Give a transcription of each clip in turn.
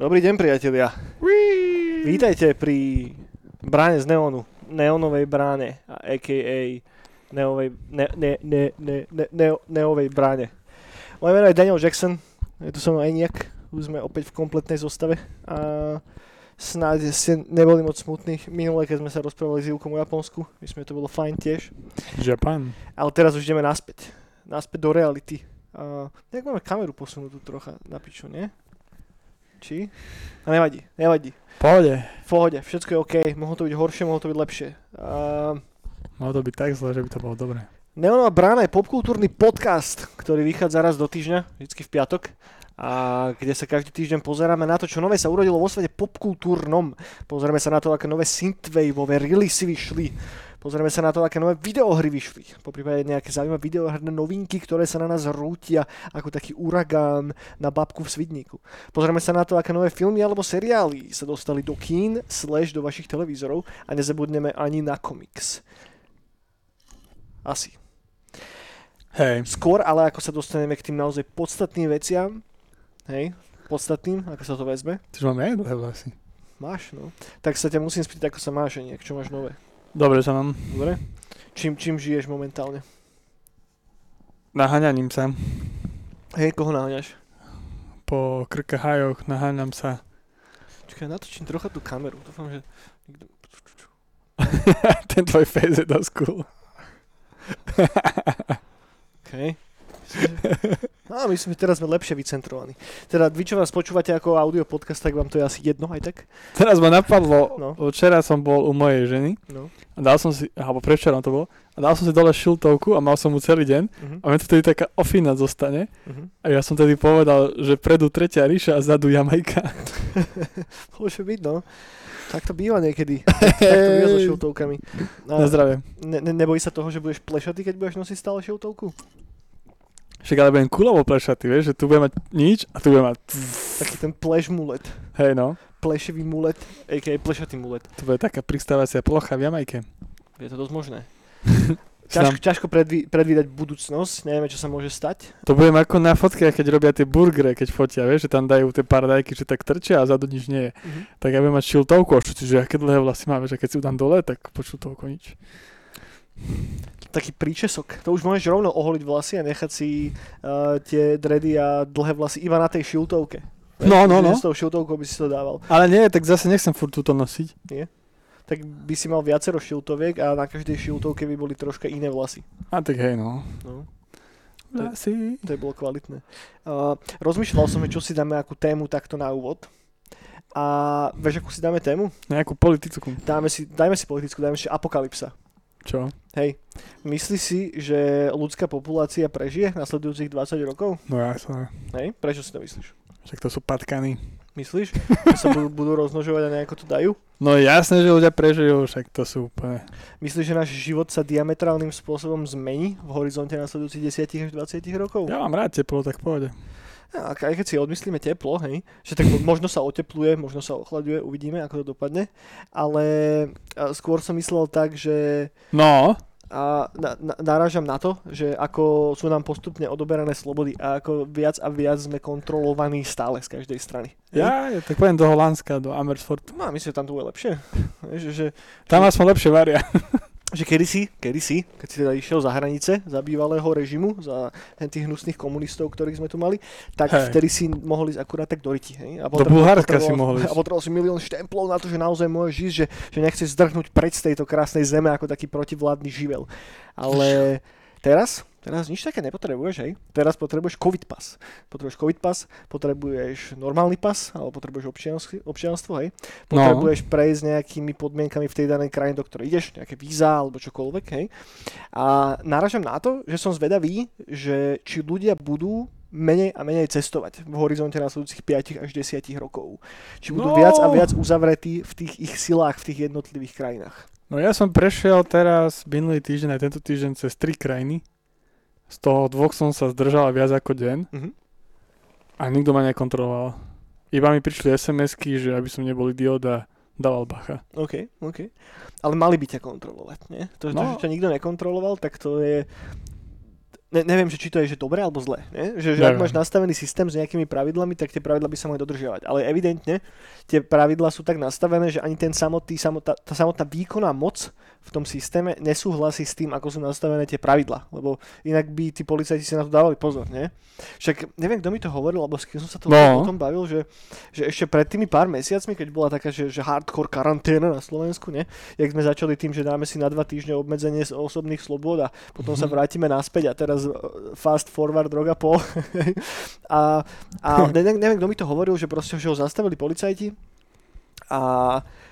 Dobrý deň, priatelia. Vítajte pri bráne z neonu. Neonovej bráne, a.k.a. Neovej, ne, ne, ne, ne, ne, ne, neovej bráne. Moje meno je Daniel Jackson, je tu som nejak, už sme opäť v kompletnej zostave. A snáď ste neboli moc smutní. Minule, keď sme sa rozprávali s Ivkom o Japonsku, myslím, že to bolo fajn tiež. Japan. Ale teraz už ideme naspäť. Naspäť do reality. A nejak máme kameru posunutú trocha na piču, nie? Či? A nevadí, nevadí. Pohode. V pohode, všetko je OK, mohlo to byť horšie, mohlo to byť lepšie. Uh, Malo to byť tak zle, že by to bolo dobré. Neonová brána je popkultúrny podcast, ktorý vychádza raz do týždňa, vždycky v piatok, a kde sa každý týždeň pozeráme na to, čo nové sa urodilo vo svete popkultúrnom. Pozrieme sa na to, aké nové synthwaveové releasy vyšli. Pozrieme sa na to, aké nové videohry vyšli. Po prípade nejaké zaujímavé videohrné novinky, ktoré sa na nás rútia ako taký uragán na babku v Svidníku. Pozrieme sa na to, aké nové filmy alebo seriály sa dostali do kín slash do vašich televízorov a nezabudneme ani na komiks. Asi. Hej. Skôr ale ako sa dostaneme k tým naozaj podstatným veciam, hej, podstatným, ako sa to vezme, Tyž máme aj dlhé vlasy. máš, no, tak sa ťa musím spýtať, ako sa máš, a nejak, čo máš nové. Dobre sa mám. Dobre? Čím, čím žiješ momentálne? Naháňaním sa. Hej, koho naháňaš? Po krkahajoch naháňam sa. Čakaj, natočím trocha tú kameru. Dúfam, že... Ten tvoj face je dosť cool. OK. No, myslím, že teraz sme lepšie vycentrovaní. Teda vy, čo vás počúvate ako audio podcast, tak vám to je asi jedno aj tak? Teraz ma napadlo, No. včera som bol u mojej ženy No. a dal som si, alebo prevčerom to bolo, a dal som si dole šiltovku a mal som mu celý deň Uh-huh. a mne to tedy taká ofina zostane Uh-huh. a ja som tedy povedal, že predu tretia ríša a zadu Jamajka. Môže byť, no. Tak to býva niekedy. tak to býva so šiltovkami. Na A zdravie. ne, ne, nebojí sa toho, že budeš plešatý, keď budeš nosiť stále šiltovku? Však ale budem kulovo plešatý, vieš, že tu budem mať nič a tu budem mať... Taký ten pleš mulet. Hej no, Plešivý mulet, a.k.a. plešatý mulet. to bude taká pristávacia plocha v Jamajke. Je to dosť možné. Ťažko, ťažko predví, predvídať budúcnosť, nevieme, čo sa môže stať. To budem ako na fotkách, keď robia tie burgery, keď fotia, vieš, že tam dajú tie paradajky, že tak trčia a zadu nič nie je. Mhm. Tak ja budem mať šiltovku a čo, že aké dlhé vlasy má, vieš, a keď si ju dám dole, tak po šiltovku nič. Taký príčesok. To už môžeš rovno oholiť vlasy a nechať si uh, tie dredy a dlhé vlasy iba na tej šiltovke. No, no, no. S tou šiltovkou by si to dával. Ale nie, tak zase nechcem furt túto nosiť. Tak by si mal viacero šiltoviek a na každej šiltovke by boli troška iné vlasy. A tak hej, no. No, Vlasy. to by bolo kvalitné. Uh, rozmýšľal som, čo si dáme akú tému takto na úvod. A vieš, akú si dáme tému? Nejakú politickú. Dáme si, dajme si politickú, dajme si apokalypsa. Čo? Hej, myslíš si, že ľudská populácia prežije nasledujúcich 20 rokov? No ja sa... Hej, prečo si to myslíš? Však to sú patkany. Myslíš, že sa budú, budú rozmnožovať a nejako to dajú? No jasné, že ľudia prežijú, však to sú úplne... Myslíš, že náš život sa diametrálnym spôsobom zmení v horizonte nasledujúcich 10 až 20 rokov? Ja mám rád teplo, tak pohode. A aj keď si odmyslíme teplo, hej, že tak mo- možno sa otepluje, možno sa ochlaďuje, uvidíme, ako to dopadne, ale skôr som myslel tak, že No, a na, na, narážam na to, že ako sú nám postupne odoberané slobody a ako viac a viac sme kontrolovaní stále z každej strany. Hej? ja, ja tak poviem do Holandska, do Amersfoort. No myslím, že tam to bude lepšie. Hej, že, že, Tam aspoň lepšie varia. že kedysi, kedysi, keď si teda išiel za hranice, za bývalého režimu, za tých hnusných komunistov, ktorých sme tu mali, tak Hej. vtedy si mohol ísť akurát tak do riti. Hej? A Do Bulharska si mohol ísť. A potreboval si milión štemplov na to, že naozaj môžeš ísť, že, že nechceš zdrhnúť pred z tejto krásnej zeme ako taký protivládny živel. Ale teraz, teraz nič také nepotrebuješ, hej? Teraz potrebuješ covid pas. Potrebuješ covid pas, potrebuješ normálny pas, alebo potrebuješ občianstvo, hej? No. Potrebuješ prejsť nejakými podmienkami v tej danej krajine, do ktorej ideš, nejaké víza alebo čokoľvek, hej? A náražam na to, že som zvedavý, že či ľudia budú menej a menej cestovať v horizonte nasledujúcich 5 až 10 rokov. Či budú No. viac a viac uzavretí v tých ich silách v tých jednotlivých krajinách. No ja som prešiel teraz minulý týždeň aj tento týždeň cez tri krajiny. Z toho dvoch som sa zdržal viac ako deň Mhm. a nikto ma nekontroloval. Iba mi prišli SMS-ky, že aby som nebol idiot a dával bacha. OK, OK. Ale mali by ťa kontrolovať, nie? To, no. to že ťa nikto nekontroloval, tak to je... ne, neviem, že či to je že dobré alebo zlé. Ne? Že, že ak máš nastavený systém s nejakými pravidlami, tak tie pravidla by sa mohli dodržiavať. Ale evidentne tie pravidla sú tak nastavené, že ani ten samotný, samotná, tá samotná výkonná moc v tom systéme nesúhlasí s tým, ako sú nastavené tie pravidla. Lebo inak by tí policajti si na to dávali pozor. Ne? Však neviem, kto mi to hovoril, alebo s kým som sa to No. o tom bavil, že, že ešte pred tými pár mesiacmi, keď bola taká, že, že hardcore karanténa na Slovensku, ne? jak sme začali tým, že dáme si na dva týždne obmedzenie z osobných slobôd a potom sa Mhm. vrátime naspäť a teraz uh, fast forward rok a pol. a a neviem, neviem, kto mi to hovoril, že proste, že ho zastavili policajti a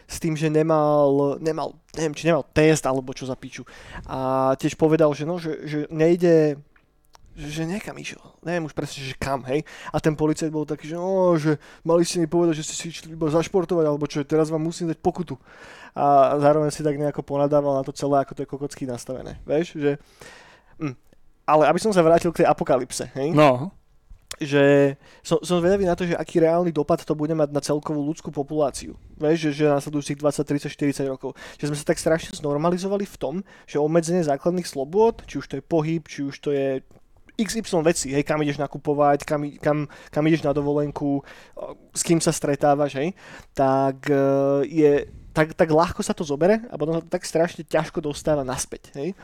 s tým, že nemal, nemal, neviem, či nemal test alebo čo za piču. A tiež povedal, že no, že, že nejde, že, niekam išiel. Neviem už presne, že kam, hej. A ten policajt bol taký, že no, že mali ste mi povedať, že ste si išli iba zašportovať, alebo čo, teraz vám musím dať pokutu. A zároveň si tak nejako ponadával na to celé, ako to je kokocky nastavené. Vieš, že... Hm. Ale aby som sa vrátil k tej apokalypse, hej No, že som, som zvedavý na to, že aký reálny dopad to bude mať na celkovú ľudskú populáciu. Vieš, že, že na nasledujúcich 20, 30, 40 rokov. Že sme sa tak strašne znormalizovali v tom, že obmedzenie základných slobôd, či už to je pohyb, či už to je XY veci, hej, kam ideš nakupovať, kam, kam, kam ideš na dovolenku, s kým sa stretávaš, hej, tak e, je, tak, tak ľahko sa to zobere a potom sa to tak strašne ťažko dostáva naspäť, hej.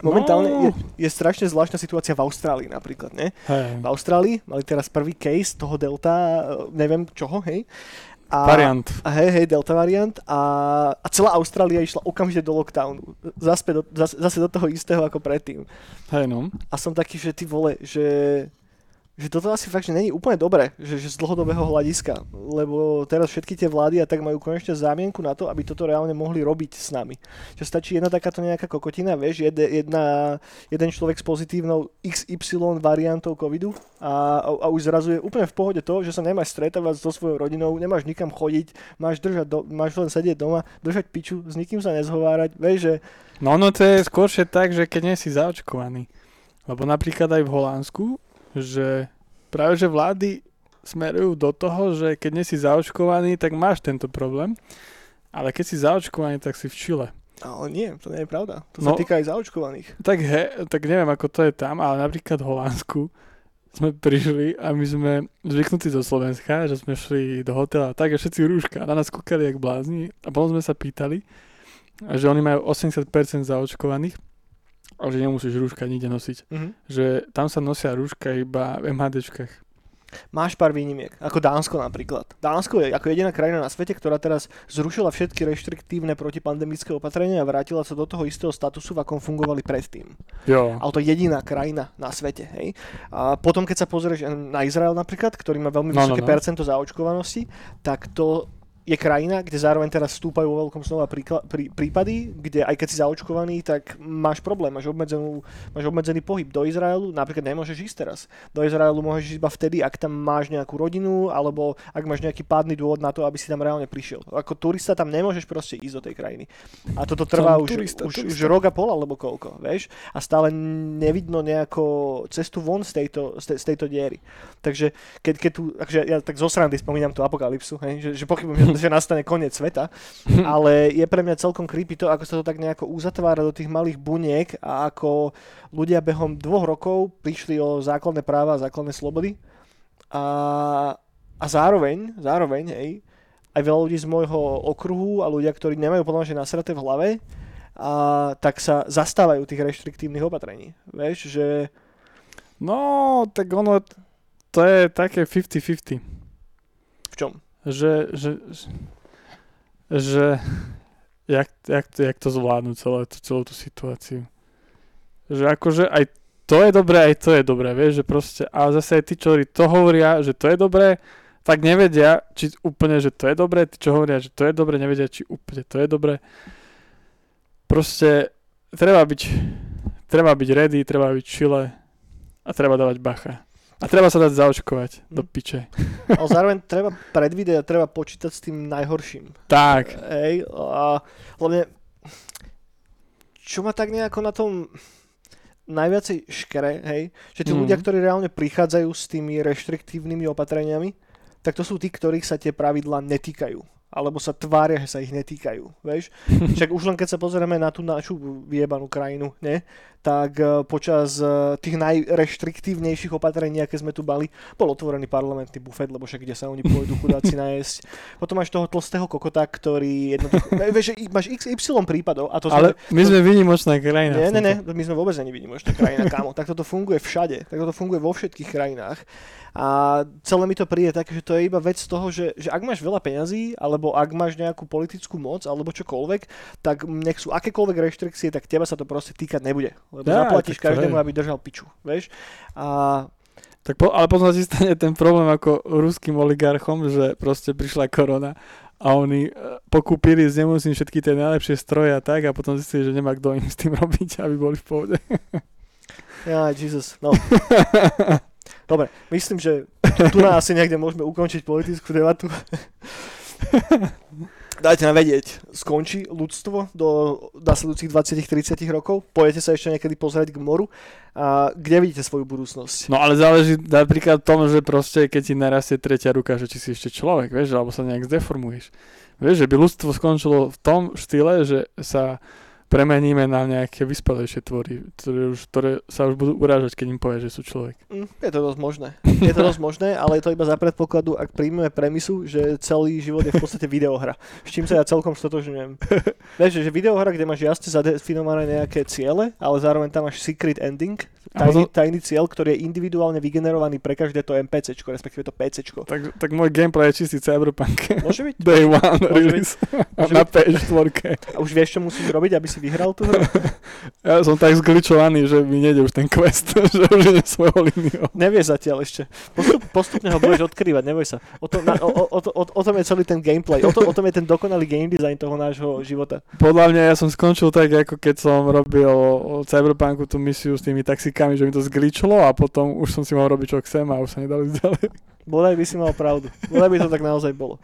Momentálne No. je, je strašne zvláštna situácia v Austrálii napríklad, ne? hej. v Austrálii, mali teraz prvý case toho delta, eh, neviem čoho, hej. A, Variant. A hej, hej, delta variant a, a celá Austrália išla okamžite do lockdownu. Zase do, zase, zase do toho istého ako predtým. Hej, no. A som taký, že ty vole, že, že toto asi fakt, že není úplne dobré, že, že z dlhodobého hľadiska, lebo teraz všetky tie vlády a tak majú konečne zámienku na to, aby toto reálne mohli robiť s nami. Že stačí jedna takáto nejaká kokotina, vieš, jed, jedna, jeden človek s pozitívnou XY variantou covidu a, a, a už zrazu je úplne v pohode to, že sa nemáš stretávať so svojou rodinou, nemáš nikam chodiť, máš, držať do, máš len sedieť doma, držať piču, s nikým sa nezhovárať, vieš, že No, no to je skôršie tak, že keď nie si zaočkovaný. Lebo napríklad aj v Holandsku, že práve že vlády smerujú do toho, že keď nie si zaočkovaný, tak máš tento problém. Ale keď si zaočkovaný, tak si v Čile. ale nie, to nie je pravda. To No. sa týka aj zaočkovaných. Tak, he, tak neviem, ako to je tam, ale napríklad v Holandsku sme prišli a my sme zvyknutí zo Slovenska, že sme šli do hotela a tak a všetci rúška na nás kúkali jak blázni a potom sme sa pýtali, že oni majú 80% zaočkovaných a že nemusíš rúška nikde nosiť. Mhm. Že tam sa nosia rúška iba v MHDčkách. Máš pár výnimiek, ako Dánsko napríklad. Dánsko je ako jediná krajina na svete, ktorá teraz zrušila všetky reštriktívne protipandemické opatrenia a vrátila sa do toho istého statusu, v akom fungovali predtým. Jo. Ale to je jediná krajina na svete. Hej? A potom, keď sa pozrieš na Izrael napríklad, ktorý má veľmi No, no, vysoké no. percento zaočkovanosti, tak to je krajina, kde zároveň teraz stúpajú vo veľkom znova príkla- prí, prípady, kde aj keď si zaočkovaný, tak máš problém, máš, obmedzenú, máš obmedzený pohyb do Izraelu, napríklad nemôžeš ísť teraz. Do Izraelu môžeš ísť iba vtedy, ak tam máš nejakú rodinu, alebo ak máš nejaký pádny dôvod na to, aby si tam reálne prišiel. Ako turista tam nemôžeš proste ísť do tej krajiny. A toto trvá Som už, turista, už, už turista. rok a pol alebo koľko, vieš? A stále nevidno nejako cestu von z tejto, z, te, z tejto diery. Takže keď, keď tu, akože ja tak zo srandy spomínam tú apokalypsu, hej, že, že pochybujem, že, že nastane koniec sveta, ale je pre mňa celkom creepy to, ako sa to tak nejako uzatvára do tých malých buniek a ako ľudia behom dvoch rokov prišli o základné práva a základné slobody a, a zároveň, zároveň, hej, aj veľa ľudí z môjho okruhu a ľudia, ktorí nemajú podľa mňa že nasraté v hlave, a tak sa zastávajú tých reštriktívnych opatrení. Vieš, že No, tak ono, to je také 50-50. v čom? Že, že, že jak, jak, jak to zvládnu celé, celú tú situáciu. Že akože aj to je dobré, aj to je dobré, vieš, že proste, ale zase aj tí, čo to hovoria, že to je dobré, tak nevedia, či úplne, že to je dobré, tí, čo hovoria, že to je dobré, nevedia, či úplne to je dobré. Proste treba byť, treba byť ready, treba byť chile a treba dávať bacha. A treba sa dať zaočkovať do piče. Ale zároveň treba predvídať a treba počítať s tým najhorším. Tak, Hej, a hlavne čo ma tak nejako na tom najviacej škere, hej, že tí Mhm. ľudia, ktorí reálne prichádzajú s tými reštriktívnymi opatreniami, tak to sú tí, ktorých sa tie pravidlá netýkajú. Alebo sa tvária, že sa ich netýkajú, vieš. Však už len keď sa pozrieme na tú našu vyjebanú krajinu, ne, tak e, počas e, tých najreštriktívnejších opatrení, aké sme tu bali, bol otvorený parlamentný bufet, lebo však kde sa oni pôjdu chudáci najesť. Potom máš toho tlstého kokota, ktorý jednoducho... Vieš, máš XY prípadov a to Ale sme, my sme výnimočná krajina. nie, nie, nie, my sme vôbec není výnimočná krajina, kámo. Tak toto funguje všade, tak toto funguje vo všetkých krajinách. A celé mi to príde tak, že to je iba vec toho, že, že ak máš veľa peňazí, alebo ak máš nejakú politickú moc, alebo čokoľvek, tak nech sú akékoľvek reštrikcie, tak teba sa to proste týkať nebude. Lebo Ja, zaplatíš každému, je. aby držal piču, vieš. A Tak po, ale potom si stane ten problém ako ruským oligarchom, že proste prišla korona a oni e, pokúpili z nemocníc všetky tie najlepšie stroje a tak a potom zistili, že nemá kto im s tým robiť, aby boli v pohode. ja, Jesus, no. Dobre, myslím, že tu nás asi niekde môžeme ukončiť politickú debatu. Dajte nám vedieť, skončí ľudstvo do nasledujúcich 20-30 rokov? Pojete sa ešte niekedy pozrieť k moru? A kde vidíte svoju budúcnosť? No ale záleží napríklad tom, že proste keď ti narastie tretia ruka, že či si ešte človek, vieš, alebo sa nejak zdeformuješ. Vieš, že by ľudstvo skončilo v tom štýle, že sa premeníme na nejaké vyspelejšie tvory, ktoré, už, ktoré sa už budú urážať, keď im povie, že sú človek. Mm, Je to dosť možné. Je to dosť možné, ale je to iba za predpokladu, ak príjmeme premisu, že celý život je v podstate videohra. S čím sa ja celkom stotožňujem. Vieš, že videohra, kde máš jasne zadefinované nejaké ciele, ale zároveň tam máš secret ending, tajný, tajný cieľ, ktorý je individuálne vygenerovaný pre každé to NPCčko, respektíve to PCčko. Tak, tak môj gameplay je čistý cyberpunk. Môže byť? Day one Môže release Môže na byť. PS4. A už vieš, čo musíš robiť, aby si vyhral tú hru? Ja som tak zgličovaný, že mi nejde už ten quest, že už ide svojou líniou. Nevieš zatiaľ ešte. Postup, postupne ho budeš odkrývať, neboj sa. O, to, na, o, o, o, o, tom je celý ten gameplay. O, to, o tom je ten dokonalý game design toho nášho života. Podľa mňa ja som skončil tak, ako keď som robil o Cyberpunku tú misiu s tými taxikami, že mi to zgličilo a potom už som si mohol robiť, čo chcem a už sa nedalo ísť ďalej. Bodaj by si mal pravdu. Bodaj by to tak naozaj bolo.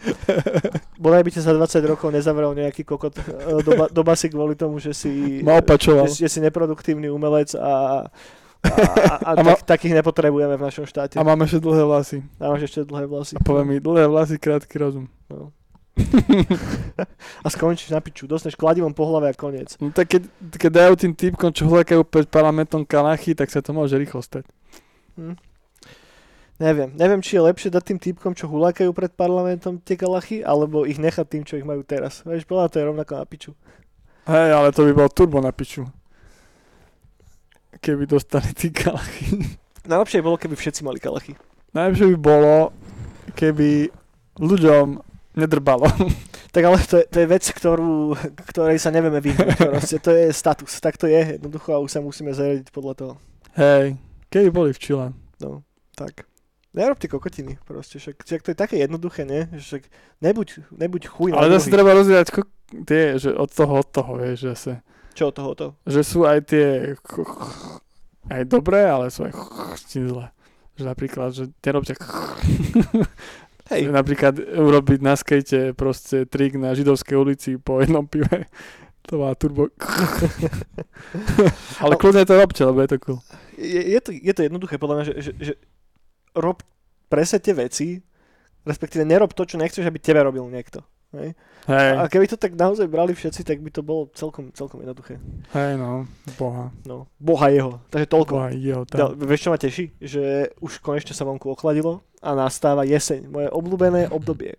Bodaj by ťa za 20 rokov nezavrel nejaký kokot e, do, ba- do basy kvôli tomu, že si, Ma že, že si neproduktívny umelec a, a, a, a A ma- tak, takých nepotrebujeme v našom štáte. A mám ešte dlhé vlasy. A máš ešte dlhé vlasy. A povie mi, dlhé vlasy, krátky rozum. No. A skončíš na piču. Dostaneš kladivom po hlave a koniec. No tak keď, keď dajú tým typkom, čo hľakajú pred parlamentom kalachy, tak sa to môže rýchlo stať. Hm. Neviem. Neviem, či je lepšie dať tým typkom, čo hulákajú pred parlamentom tie kalachy, alebo ich nechať tým, čo ich majú teraz. Vieš, podľa to je rovnako na piču. Hej, ale to by bol turbo na piču. Keby dostali tí kalachy. Najlepšie by bolo, keby všetci mali kalachy. Najlepšie by bolo, keby ľuďom nedrbalo. Tak ale to je, to je vec, ktorú, ktorej sa nevieme vyhnúť. Proste to je status. Tak to je jednoducho a už sa musíme zariadiť podľa toho. Hej, keby boli v Chile. No, tak. Nerobte kokotiny, proste, však, však to je také jednoduché? Že Však nebuď, nebuď chuj Ale zase treba rozdielať ko- tie, že od toho, od toho, vieš, že, sa, Čo od toho to? že sú aj tie aj dobré, ale sú aj zlé. Že napríklad, že nerobte Hej, napríklad urobiť na skate proste trik na židovskej ulici po jednom pive. To má turbo. ale No. kľudne to robte, lebo je to cool. je, je, to, je to jednoduché podľa mňa, že, že, že rob presne tie veci, respektíve nerob to, čo nechceš, aby tebe robil niekto. Hej? Hej, A keby to tak naozaj brali všetci, tak by to bolo celkom, celkom jednoduché. hej no, boha. No, boha jeho. Takže toľko. Boha jeho tam. vieš, čo ma teší? Že už konečne sa vonku ochladilo a nastáva jeseň, moje obľúbené obdobie.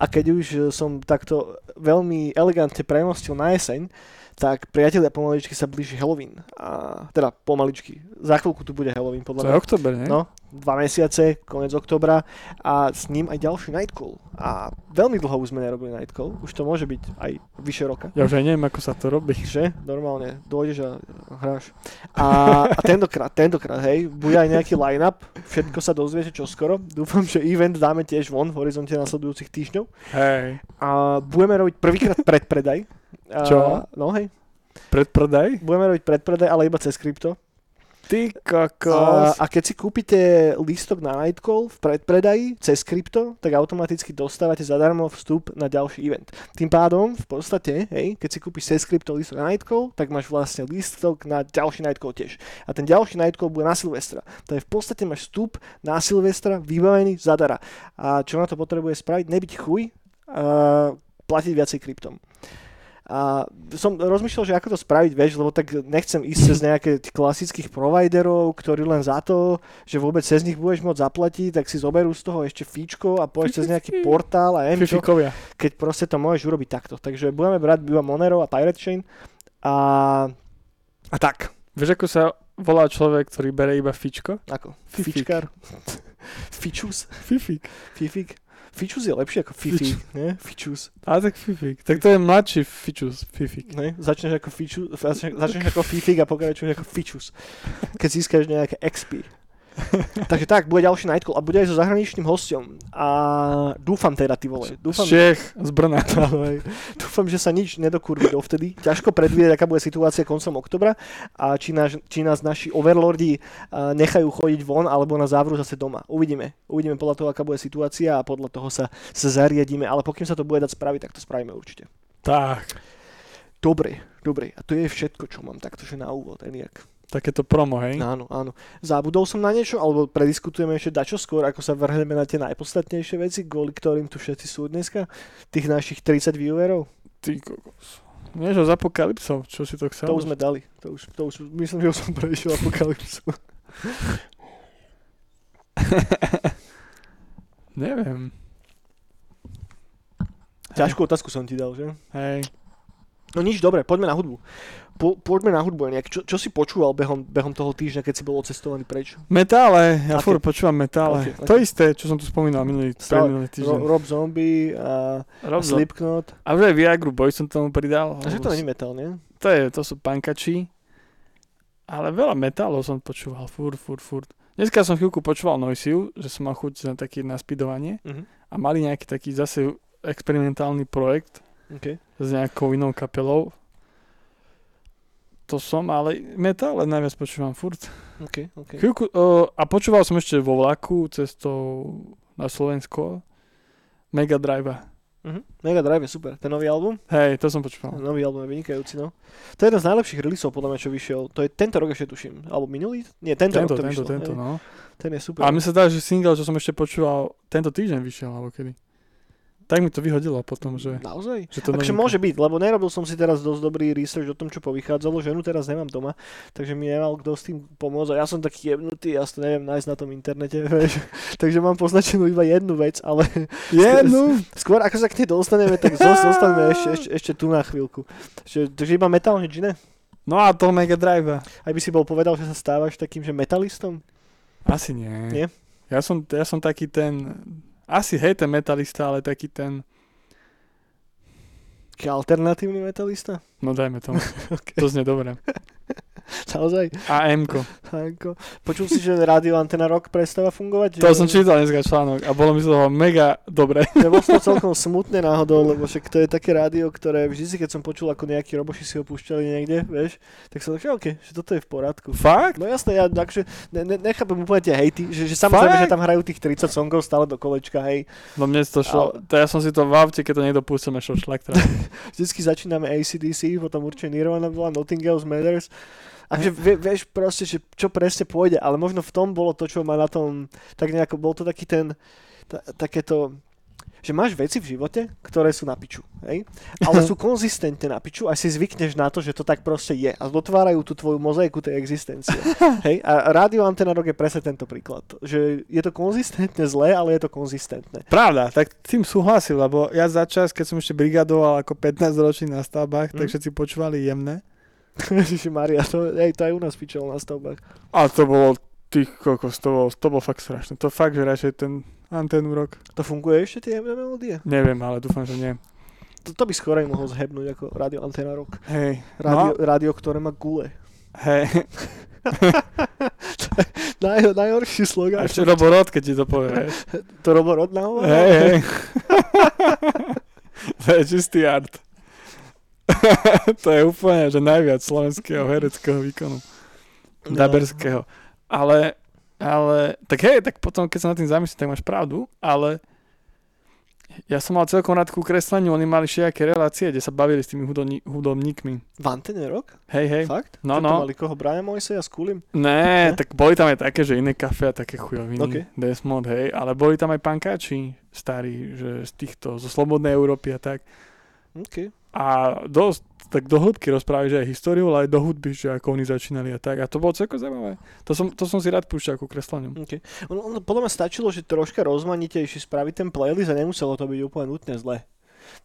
A keď už som takto veľmi elegantne premostil na jeseň, tak priatelia pomaličky sa blíži Halloween. A, teda pomaličky. Za chvíľku tu bude Halloween, To podľa je mňa. oktober, nie? No, dva mesiace, koniec oktobra a s ním aj ďalší Nightcall. A veľmi dlho už sme nerobili Nightcall, už to môže byť aj vyše roka. Ja už aj neviem, ako sa to robí. Že? Normálne, dojdeš a hráš. A, a tentokrát, tentokrát, hej, bude aj nejaký line-up, všetko sa dozviete čoskoro. Dúfam, že event dáme tiež von v horizonte nasledujúcich týždňov. Hej. A budeme robiť prvýkrát predpredaj. A, Čo? No hej, Predpredaj? budeme robiť predpredaj, ale iba cez krypto. Ty kokos. a keď si kúpite lístok na Nightcall v predpredaji cez krypto, tak automaticky dostávate zadarmo vstup na ďalší event. Tým pádom, v podstate, hej, keď si kúpiš cez krypto lístok na Nightcall, tak máš vlastne lístok na ďalší Nightcall tiež. A ten ďalší Nightcall bude na Silvestra. To je v podstate máš vstup na Silvestra vybavený zadara. A čo na to potrebuje spraviť? Nebyť chuj, a platiť viacej kryptom. A som rozmýšľal, že ako to spraviť, vieš, lebo tak nechcem ísť cez nejaké tých klasických providerov, ktorí len za to, že vôbec cez nich budeš môcť zaplatiť, tak si zoberú z toho ešte fíčko a pôjdeš cez nejaký portál a neviem čo, keď proste to môžeš urobiť takto. Takže budeme brať iba Monero a Pirate Chain a, a tak. Vieš, ako sa volá človek, ktorý bere iba fičko? Ako? Fičkár? Fičus? Fifik. Fifik? Fičus je lepšie ako Fifi, nie? Fičus. A tak Fifik. Tak to je mladší Fičus. Fifik. Ne? Začneš ako fiču, začneš, začneš ako fifik a pokračuješ ako fičus. Keď získaš nejaké XP. Takže tak, bude ďalší Nightcall a bude aj so zahraničným hostom. A dúfam teda, ty vole. Dúfam, Z Čech, z Brna. Dúfam, že sa nič nedokurví dovtedy. Ťažko predvídať, aká bude situácia koncom oktobra a či, náš, či nás naši overlordi nechajú chodiť von alebo na závru zase doma. Uvidíme. Uvidíme podľa toho, aká bude situácia a podľa toho sa, sa zariadíme. Ale pokým sa to bude dať spraviť, tak to spravíme určite. Tak. Dobre, dobre. A to je všetko, čo mám takto, že na úvod. Eniak. Takéto promo, hej? Áno, áno. Zabudol som na niečo, alebo prediskutujeme ešte dačo skôr, ako sa vrhneme na tie najpodstatnejšie veci, kvôli ktorým tu všetci sú dneska? Tých našich 30 viewerov? Ty kokos. Niečo z apokalypsou, čo si to chcel? To už sme dali. To už, to už, myslím, že už som prešiel apokalypsu. Neviem. Ťažkú otázku som ti dal, že? Hej. No nič, dobre, poďme na hudbu. Po, poďme na hudbu, nejak. Čo, čo si počúval behom, behom toho týždňa, keď si bol odcestovaný preč? Metále, ja furt počúvam metále. Aké, aké? To isté, čo som tu spomínal minulý, Stále. minulý týždeň. Ro, Rob Zombie a Rob Zo- Slipknot. A už aj Viagru Boy som tomu pridal. A že to není metal, nie? To, je, to sú pankači. Ale veľa metálov som počúval, furt, furt, furt. Dneska som chvíľku počúval Noisiu, že som mal chuť na také naspidovanie Mhm. a mali nejaký taký zase experimentálny projekt Okay. s nejakou inou kapelou. To som, ale metále najviac počúvam furt. Okay, okay. Chvíľku, uh, a počúval som ešte vo vlaku cestou na Slovensko Mega Drive. Mhm. Mega Drive je super. Ten nový album? Hej, to som počúval. Nový album je vynikajúci, no. To je jeden z najlepších releaseov, podľa mňa, čo vyšiel. To je tento rok ešte tuším. Alebo minulý? Nie, tento, Tento, rok to tento, vyšlo. tento, hej. no. Ten je super. A mi sa dá, že single, čo som ešte počúval, tento týždeň vyšiel, alebo kedy. Tak mi to vyhodilo potom, že, Naozaj? že to Takže novinka. môže byť, lebo nerobil som si teraz dosť dobrý research o tom, čo povychádzalo. Ženu teraz nemám doma, takže mi nemal kto s tým pomôcť. A ja som taký jebnutý, ja to neviem nájsť na tom internete, vieš. takže mám poznačenú iba jednu vec, ale Jednu. skôr ako sa k nej dostaneme, tak zos- zostaneme ešte, ešte, ešte tu na chvíľku. Že, takže iba metal, nič iné. No a to Mega Drive. Aj by si bol povedal, že sa stávaš takým, že metalistom? Asi nie. Nie? Ja som, ja som taký ten, asi hej, ten metalista, ale taký ten, alternatívny metalista? no dajme tomu, Okay. to znie dobre. Naozaj? A M-ko. Hanko. Počul si, že rádio Antena Rock prestáva fungovať? To Že- som čítal dneska článok a bolo mi z toho mega dobre. Nebol to celkom smutné náhodou, lebo však to je také rádio, ktoré vždy keď som počul, ako nejakí roboši si ho púšťali niekde, vieš, tak som tak, že OK, že toto je v poriadku. Fakt? No jasné, ja takže ne, ne, nechápem úplne tie hejty, že, že samozrejme, Fakt? že tam hrajú tých 30 songov stále do kolečka, hej. No mne to šlo, to ja som si to v aute, keď to niekto pustil, šlo šlak teda. Vždycky začíname ACDC, potom určite Nirvana bola, Nothing Else Matters. A že vie, vieš proste, že čo presne pôjde, ale možno v tom bolo to, čo ma na tom, tak nejako, bol to taký ten, ta, takéto, že máš veci v živote, ktoré sú na piču, hej? Ale sú konzistentne na piču a si zvykneš na to, že to tak proste je a dotvárajú tú tvoju mozaiku tej existencie, hej? A rádio Antena Rock je presne tento príklad, že je to konzistentne zlé, ale je to konzistentné. Pravda, tak tým súhlasil, lebo ja za čas, keď som ešte brigadoval ako 15 ročný na stavbách, Mm. tak všetci počúvali jemné. Ježiši Maria, to, hej, to aj u nás pičalo na stavbách. A to bolo, tých kokos, to bolo, to bolo fakt strašné. To fakt, že radšej ten anténu rok. To funguje ešte tie jemné melódie? Neviem, ale dúfam, že nie. To, to by skorej mohol zhebnúť ako Radio Antena Rock. Hej, Rádio, no, rádio ktoré má gule. hej. Naj, najhorší slogan. ešte Roborod, keď ti to povie. To Robo Rod nahovára? Hej, hej. to je čistý art. to je úplne, že najviac slovenského hereckého výkonu. No. Daberského. Ale, ale, tak hej, tak potom, keď sa nad tým zamyslím, tak máš pravdu, ale ja som mal celkom rád ku kresleniu, oni mali všetké relácie, kde sa bavili s tými hudobní, hudobníkmi. V Antene Rock? Hej, hej. Fakt? No, no. mali koho? Brian Moiseja s Kulim? Ne, Ne? tak boli tam aj také, že iné kafe a také chujoviny. Ok. Desmond, hej, ale boli tam aj pankáči starí, že z týchto, zo Slobodnej Európy a tak. OK. A dosť tak do hĺbky rozprávajú, že aj históriu, ale aj do hudby, že ako oni začínali a tak. A to bolo celko zaujímavé. To som, to som si rád púšťal ku kresleniu. Okay. On, on, podľa mňa stačilo, že troška rozmanitejšie spraviť ten playlist a nemuselo to byť úplne nutne zle.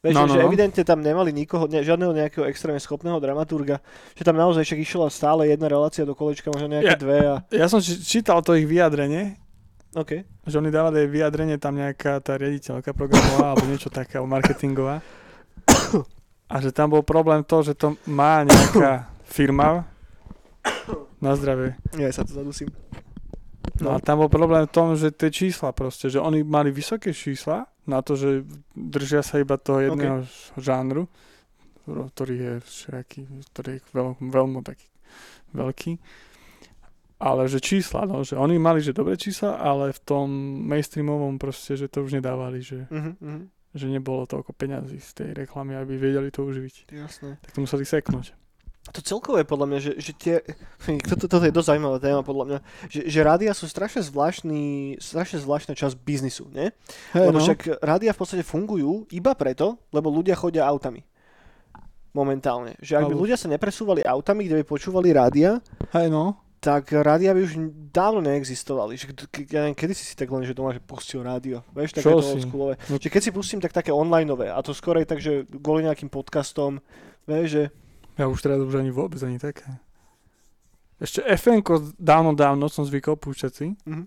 Vieš, no, no, že no. evidentne tam nemali nikoho, ne, žiadneho nejakého extrémne schopného dramaturga, že tam naozaj však išla stále jedna relácia do kolečka, možno nejaké ja, dve. A... Ja som čítal to ich vyjadrenie, Okay. Že oni dávali vyjadrenie tam nejaká tá riaditeľka programová alebo niečo také, alebo marketingová. A že tam bol problém to, že to má nejaká firma na zdravie. Ja sa to zadusím. No. a tam bol problém v tom, že tie čísla proste, že oni mali vysoké čísla na to, že držia sa iba toho jedného okay. žánru, ktorý je všaký, ktorý je veľ, veľmi taký veľký. Ale že čísla, no, že oni mali, že dobré čísla, ale v tom mainstreamovom proste, že to už nedávali, že... Uh-huh že nebolo toľko peňazí z tej reklamy, aby vedeli to uživiť. Jasné. Tak to museli seknúť. To celkové podľa mňa, že, že tie, toto, toto je dosť zaujímavá téma podľa mňa, že, že rádia sú strašne zvláštny, strašne zvláštna časť biznisu, nie? Hey, lebo no. však rádia v podstate fungujú iba preto, lebo ľudia chodia autami. Momentálne. Že ak by ľudia sa nepresúvali autami, kde by počúvali rádia, hey, no tak rádia by už dávno neexistovali. Že, ja neviem, kedy si si tak len, že doma že pustil rádio. Vieš, také to oldschoolové. No. Že keď si pustím, tak také onlineové. A to skôr aj tak, že kvôli nejakým podcastom. Vieš, že... Ja už teraz už ani vôbec ani také. Ešte fn dávno, dávno som zvykol púšťať si. Mm-hmm.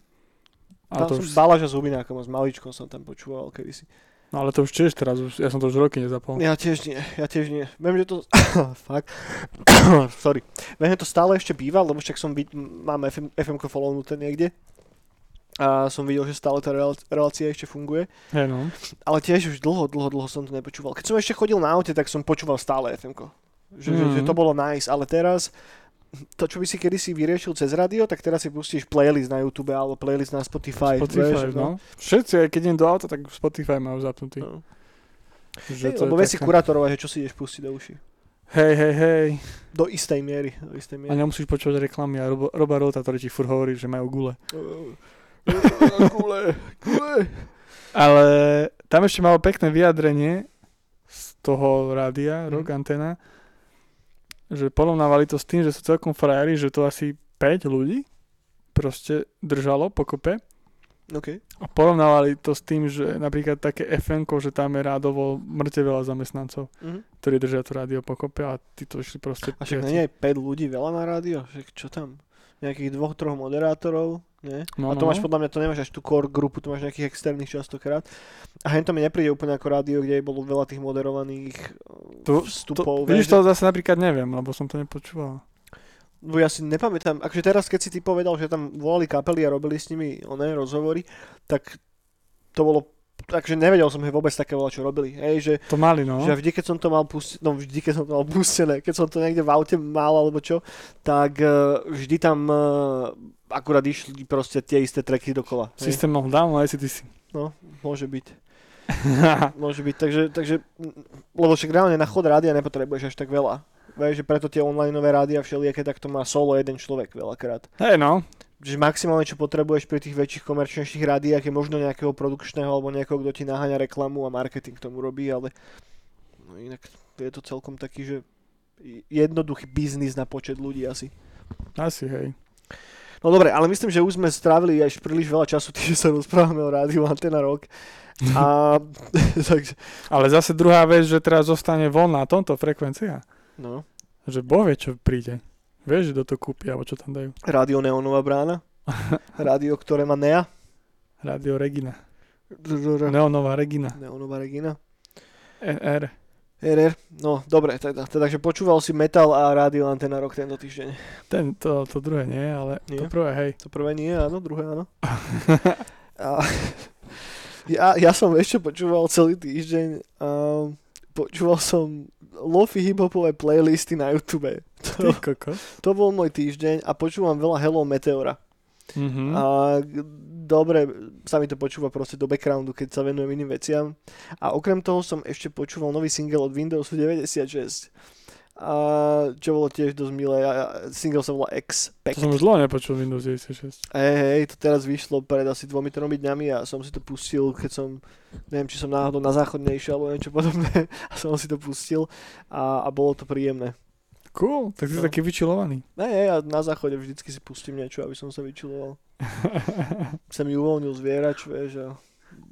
A tam to som už... Balaža s Hubinákom a s Maličkom som tam počúval kedysi. No ale to už tiež teraz, už, ja som to už roky nezapol. Ja tiež nie, ja tiež nie. Viem, že to... Fakt. Sorry. Viem, že to stále ešte býva, lebo však som vid... mám FM, FM-ko follownuté niekde. A som videl, že stále tá relácia ešte funguje. Hey no. Ale tiež už dlho, dlho, dlho som to nepočúval. Keď som ešte chodil na aute, tak som počúval stále FM-ko. Že, mm. že, že to bolo nice, ale teraz to, čo by si kedysi vyriešil cez radio, tak teraz si pustíš playlist na YouTube alebo playlist na Spotify. Spotify, vieš, no. no. Všetci, aj keď idem do auta, tak Spotify majú zapnutý. No. Že hey, lebo taká... kurátorovať, že čo si ideš pustiť do uši. Hej, hej, hej. Do istej miery. Do istej miery. A nemusíš počúvať reklamy a Robo, Roba Rota, ktorý ti furt hovorí, že majú gule. gule, gule. Ale tam ešte malo pekné vyjadrenie z toho rádia, mm. Rock Antena, že porovnávali to s tým, že sú celkom frajeri, že to asi 5 ľudí proste držalo pokope. Okay. A porovnávali to s tým, že napríklad také fn že tam je rádovo mŕte veľa zamestnancov, mm-hmm. ktorí držia to rádio pokope a tí to išli proste... A však nie je 5 ľudí veľa na rádio? Však čo tam? Nejakých dvoch, troch moderátorov? Nie? No, a to no. máš podľa mňa, to nemáš až tú core grupu, to máš nejakých externých častokrát. A hen to mi nepríde úplne ako rádio, kde bolo veľa tých moderovaných tu, vstupov. To, vidíš, to zase napríklad neviem, lebo som to nepočúval. Bo ja si nepamätám, akože teraz keď si ty povedal, že tam volali kapely a robili s nimi oné rozhovory, tak to bolo takže nevedel som, že vôbec také čo robili. Hej, že, to mali, no. Že vždy, keď som to mal pustené, no vždy, keď som to mal pustené, keď som to niekde v aute mal, alebo čo, tak uh, vždy tam uh, akurát išli proste tie isté treky dokola. System of Down ACDC. No, môže byť. môže byť, takže, takže, lebo však reálne na chod rádia nepotrebuješ až tak veľa. Vieš, že preto tie online rádia všelijaké, tak to má solo jeden človek veľakrát. Hej no. Že maximálne, čo potrebuješ pri tých väčších komerčnejších rádiách je možno nejakého produkčného alebo niekoho, kto ti naháňa reklamu a marketing tomu robí, ale no inak je to celkom taký, že jednoduchý biznis na počet ľudí asi. Asi, hej. No dobre, ale myslím, že už sme strávili až príliš veľa času tým, že sa rozprávame o rádiu Antena Rock. A, takže... Ale zase druhá vec, že teraz zostane voľná tomto frekvencia. No. Že Boh vie, čo príde. Vieš, do to kúpi, alebo čo tam dajú. Rádio Neonová brána. Rádio, ktoré má Nea. Rádio Regina. Neonová Regina. Neonová Regina. R. RR, no dobre, teda, teda že počúval si Metal a Rádio Antena Rock tento týždeň. Ten, to, to druhé nie, ale nie? to prvé hej. To prvé nie, áno, druhé áno. a, ja, ja som ešte počúval celý týždeň, um, počúval som lofi hiphopové playlisty na YouTube. To, to bol môj týždeň a počúvam veľa Hello Meteora. Mm-hmm. A dobre sa mi to počúva proste do backgroundu, keď sa venujem iným veciam. A okrem toho som ešte počúval nový single od Windowsu 96. a čo bolo tiež dosť milé. A- Single sa volá To Expect. som už dlho nepočul Windows 96. Hej, hej, to teraz vyšlo pred asi dvomi, tromi dňami a som si to pustil, keď som, neviem, či som náhodou na záchodne išiel alebo niečo podobné a som si to pustil a, a bolo to príjemné. Cool, tak si No. taký vyčilovaný. Hej, hej, a na záchode vždycky si pustím niečo, aby som sa vyčiloval. Sa mi uvoľnil zvierač, vieš, a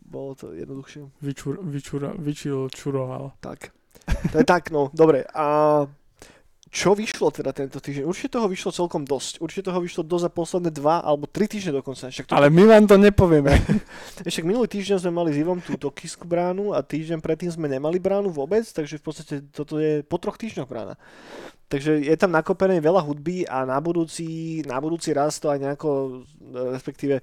bolo to jednoduchšie. Vyčur, vyčura, vyčil, čuroval. Tak. To je tak, no, dobre. A čo vyšlo teda tento týždeň? Určite toho vyšlo celkom dosť. Určite toho vyšlo dosť za posledné dva alebo tri týždne dokonca. Však to, Ale my vám to nepovieme. Však minulý týždeň sme mali s Ivom tú tokijskú bránu a týždeň predtým sme nemali bránu vôbec, takže v podstate toto je po troch týždňoch brána. Takže je tam nakopené veľa hudby a na budúci, na budúci raz to aj nejako, respektíve e,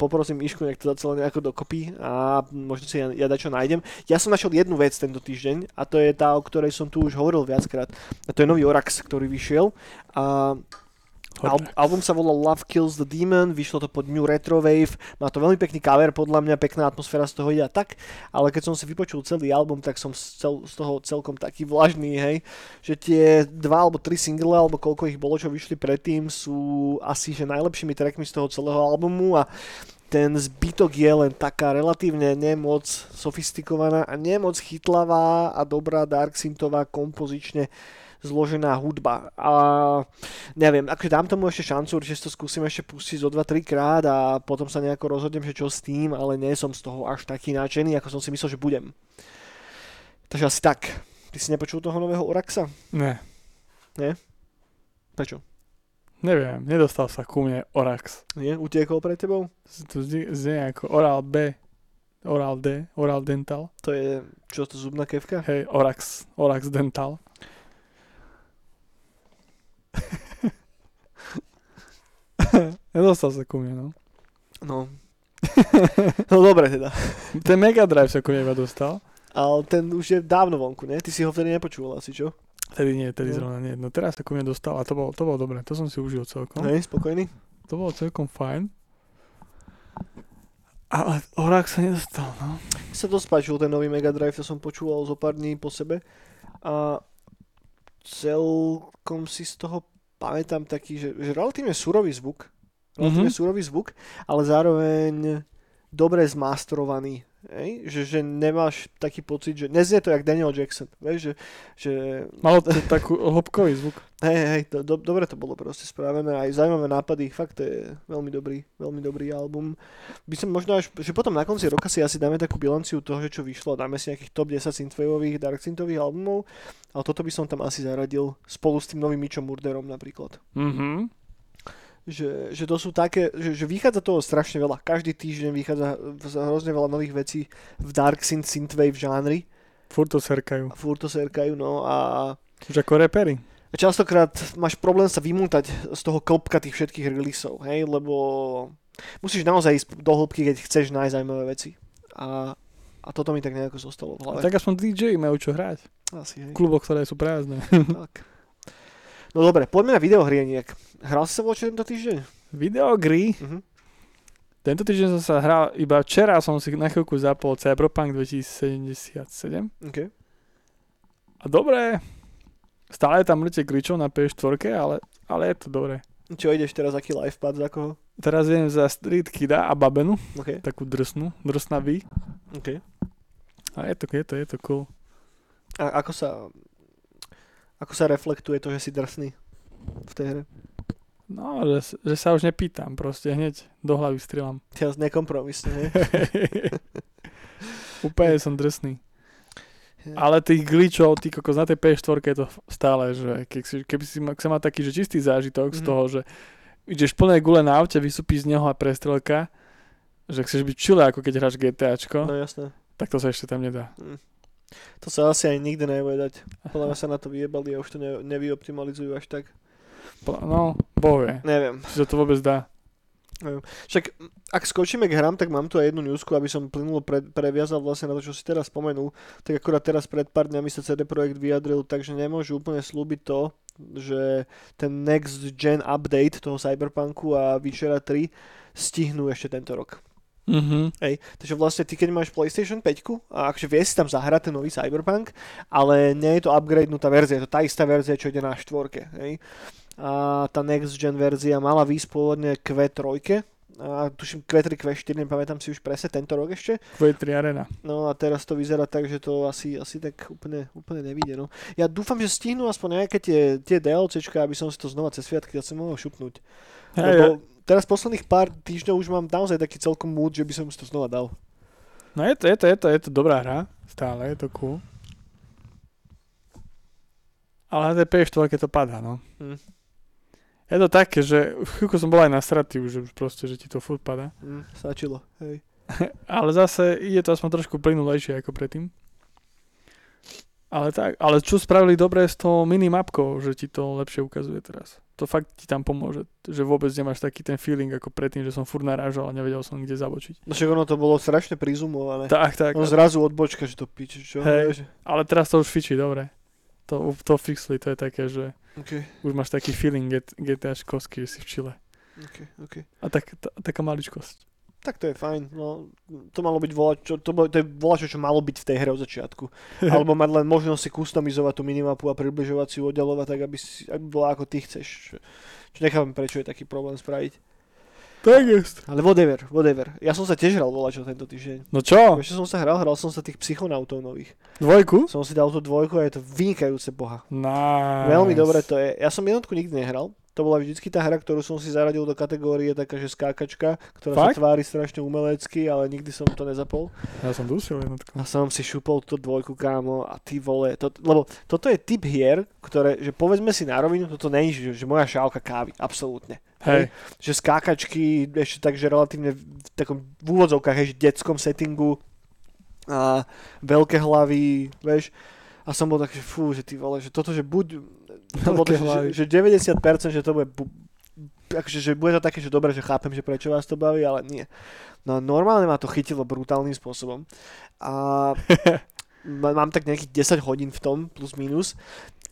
poprosím Išku, nech to dá celé nejako dokopy a možno si ja, ja dačo nájdem. Ja som našiel jednu vec tento týždeň a to je tá, o ktorej som tu už hovoril viackrát. A to je nový Orax, ktorý vyšiel. A Al- album sa volá Love Kills the Demon, vyšlo to pod New Retro Wave, má to veľmi pekný cover, podľa mňa pekná atmosféra z toho ide a tak, ale keď som si vypočul celý album, tak som z, cel, z toho celkom taký vlažný, hej, že tie dva alebo tri single, alebo koľko ich bolo, čo vyšli predtým, sú asi že najlepšími trackmi z toho celého albumu a ten zbytok je len taká relatívne nemoc sofistikovaná a nemoc chytlavá a dobrá dark kompozične zložená hudba. A neviem, akože dám tomu ešte šancu, určite to skúsim ešte pustiť zo 2-3 krát a potom sa nejako rozhodnem, že čo s tým, ale nie som z toho až taký nadšený, ako som si myslel, že budem. Takže asi tak. Ty si nepočul toho nového Oraxa? Ne, Prečo? neviem, nedostal sa ku mne Orax. Nie? Utiekol pred tebou? To znie ako Oral B, Oral D, Oral Dental. To je, čo to zubná kevka? Hej, Orax, Orax Dental. Nedostal sa ku mne, no. No. no dobre teda. Ten Mega Drive sa ku mne iba dostal. Ale ten už je dávno vonku, ne? Ty si ho vtedy nepočul asi, čo? Tedy nie, tedy No. zrovna nie. No teraz sa ku mne dostal a to bolo, to bolo dobré. To som si užil celkom. Hej, spokojný? To bolo celkom fajn. Ale Orax sa nedostal, no. Mi sa dosť páčil ten nový Mega Drive, to som počúval zo pár dní po sebe. A celkom si z toho pamätám taký, že, že relatívne surový zvuk. Relatívne Mhm. surový zvuk, ale zároveň dobre zmasterovaný. Hej? Že, že nemáš taký pocit, že neznie to jak Daniel Jackson. Vieš, že, že Malo to takú hĺbkový zvuk. hej, hej, to, do, dobre to bolo proste spravené. Aj zaujímavé nápady, fakt to je veľmi dobrý, veľmi dobrý album. By som možno až, že potom na konci roka si asi dáme takú bilanciu toho, že čo vyšlo, dáme si nejakých top 10 synthwaveových, dark synthových albumov, ale toto by som tam asi zaradil spolu s tým novým Mitchom Murderom napríklad. Mhm. Že, že to sú také, že, že vychádza toho strašne veľa. Každý týždeň vychádza hrozne veľa nových vecí v dark synth, synthwave žánri Furt to serkajú. a furt to serkajú, no a Už ako repery. A častokrát máš problém sa vymútať z toho klopka tých všetkých releaseov, hej, lebo musíš naozaj ísť do hĺbky, keď chceš nájsť zaujímavé veci. A, a toto mi tak nejako zostalo v hlave. Tak aspoň DJ majú čo hrať. Asi, hej. V kluboch, ktoré sú prázdne. tak. No dobre, poďme na videohry nejak. Hral si sa voči tento týždeň? Videogry. Mhm. Tento týždeň som sa hral, iba včera som si na chvíľku zapol Cyberpunk 2077. OK. A dobré, stále tam lete glitchov na PS4, ale, ale je to dobré. Čo ideš teraz, aký live pad, za koho? Teraz idem za Street Kida a Babenu, OK. takú drsnú, drsnavý. OK. A je to, je to, je to cool. A ako sa, ako sa reflektuje to, že si drsný v tej hre? No, že, že sa už nepýtam, proste hneď do hlavy strieľam. Teraz nekompromisne, hej? Úplne som drsný. Ale tých glitchov, ty kokos, na tej PS4 je to stále, že keď si, keby si ma, chcel mať taký, že čistý zážitok z Mhm. toho, že ideš plné gule na aute, vysúpí z neho a prestrelka, že chceš byť čile, ako keď hráš GTAčko, No jasné. tak to sa ešte tam nedá. To sa asi aj nikdy nebude dať. Podľa mňa sa na to vyjebali a už to ne, nevyoptimalizujú až tak. No, boh vie, Neviem. či sa to vôbec dá. Však ak skočíme k hrám, tak mám tu aj jednu newsku, aby som plynulo pre, previazal vlastne na to, čo si teraz spomenul. Tak akorát teraz pred pár dňami sa CD Projekt vyjadril, takže nemôžu úplne slúbiť to, že ten next gen update toho Cyberpunku a Witchera 3 stihnú ešte tento rok. Mhm. Hej, takže vlastne ty keď máš PlayStation 5 a akože vieš si tam zahrať ten nový Cyberpunk, ale nie je to upgradenutá verzia, je to tá istá verzia, čo ide na štvorke. Hej. A tá next gen verzia mala výsť pôvodne Q3, a tuším Q3, Q4, nepamätám si už presne tento rok ešte. Q3 Arena. No a teraz to vyzerá tak, že to asi, asi tak úplne, úplne nevíde. No. Ja dúfam, že stihnú aspoň nejaké tie, tie DLCčka, aby som si to znova cez sviatky zase mohol šupnúť. Hej, Lebo teraz posledných pár týždňov už mám naozaj taký celkom mood, že by som si to znova dal. No je to, je to, je to, je to dobrá hra. Stále, je to cool. Ale na tej PS4 to padá, no. Hm. Je to také, že chvíľku som bol aj nasratý už proste, že ti to furt padá. Mm, stačilo. Hej. Ale zase je to aspoň trošku plynulejšie ako predtým. Ale tak, ale čo spravili dobre s tou minimapkou, že ti to lepšie ukazuje teraz. To fakt ti tam pomôže, že vôbec nemáš taký ten feeling ako predtým, že som furt narážal a nevedel som kde zabočiť. No však ono to bolo strašne prizumované. Tak, tak. No zrazu odbočka, že to piče, čo? Hej. Ale teraz to už fičí, dobre. To, to fixli, to je také, že Okay, už máš taký feeling get, GTA kosky, že si v Chile. okay, okay. A tak, ta, taká maličkosť. Tak to je fajn. No, to malo byť volačo, to, to je volačo, čo malo byť v tej hre od začiatku. Alebo mať len možnosť si customizovať tú minimapu a približovať si ju oddalovať tak, aby, si, aby bola ako ty chceš. Čo nechápem, prečo je taký problém spraviť. Tak jest. Ale whatever, whatever. Ja som sa tiež hral volačo tento týždeň. No čo? Ešte som sa hral, hral som sa tých psychonautov nových. Dvojku? Som si dal tú dvojku a je to vynikajúce boha. Nice. Veľmi dobre to je. Ja som jednotku nikdy nehral. To bola vždycky tá hra, ktorú som si zaradil do kategórie taká, že skákačka, ktorá Fakt? sa tvári strašne umelecky, ale nikdy som to nezapol. Ja som dusil jednotku. A som si šupol túto dvojku, kámo, a ty vole, to, lebo toto je typ hier, ktoré, že povedzme si na rovinu, toto není, že, že moja šálka kávy, absolútne. Hej. Že skákačky ešte tak, že relatívne v takom v úvodzovkách, hej, že detskom settingu a veľké hlavy, vieš, a som bol tak, že fú, že ty vole, že toto, že buď, to bolo tak, hlavy. že, že 90%, že to bude, bu, akože, že bude to také, že dobre, že chápem, že prečo vás to baví, ale nie. No normálne ma to chytilo brutálnym spôsobom. A má- mám tak nejakých 10 hodín v tom, plus minus.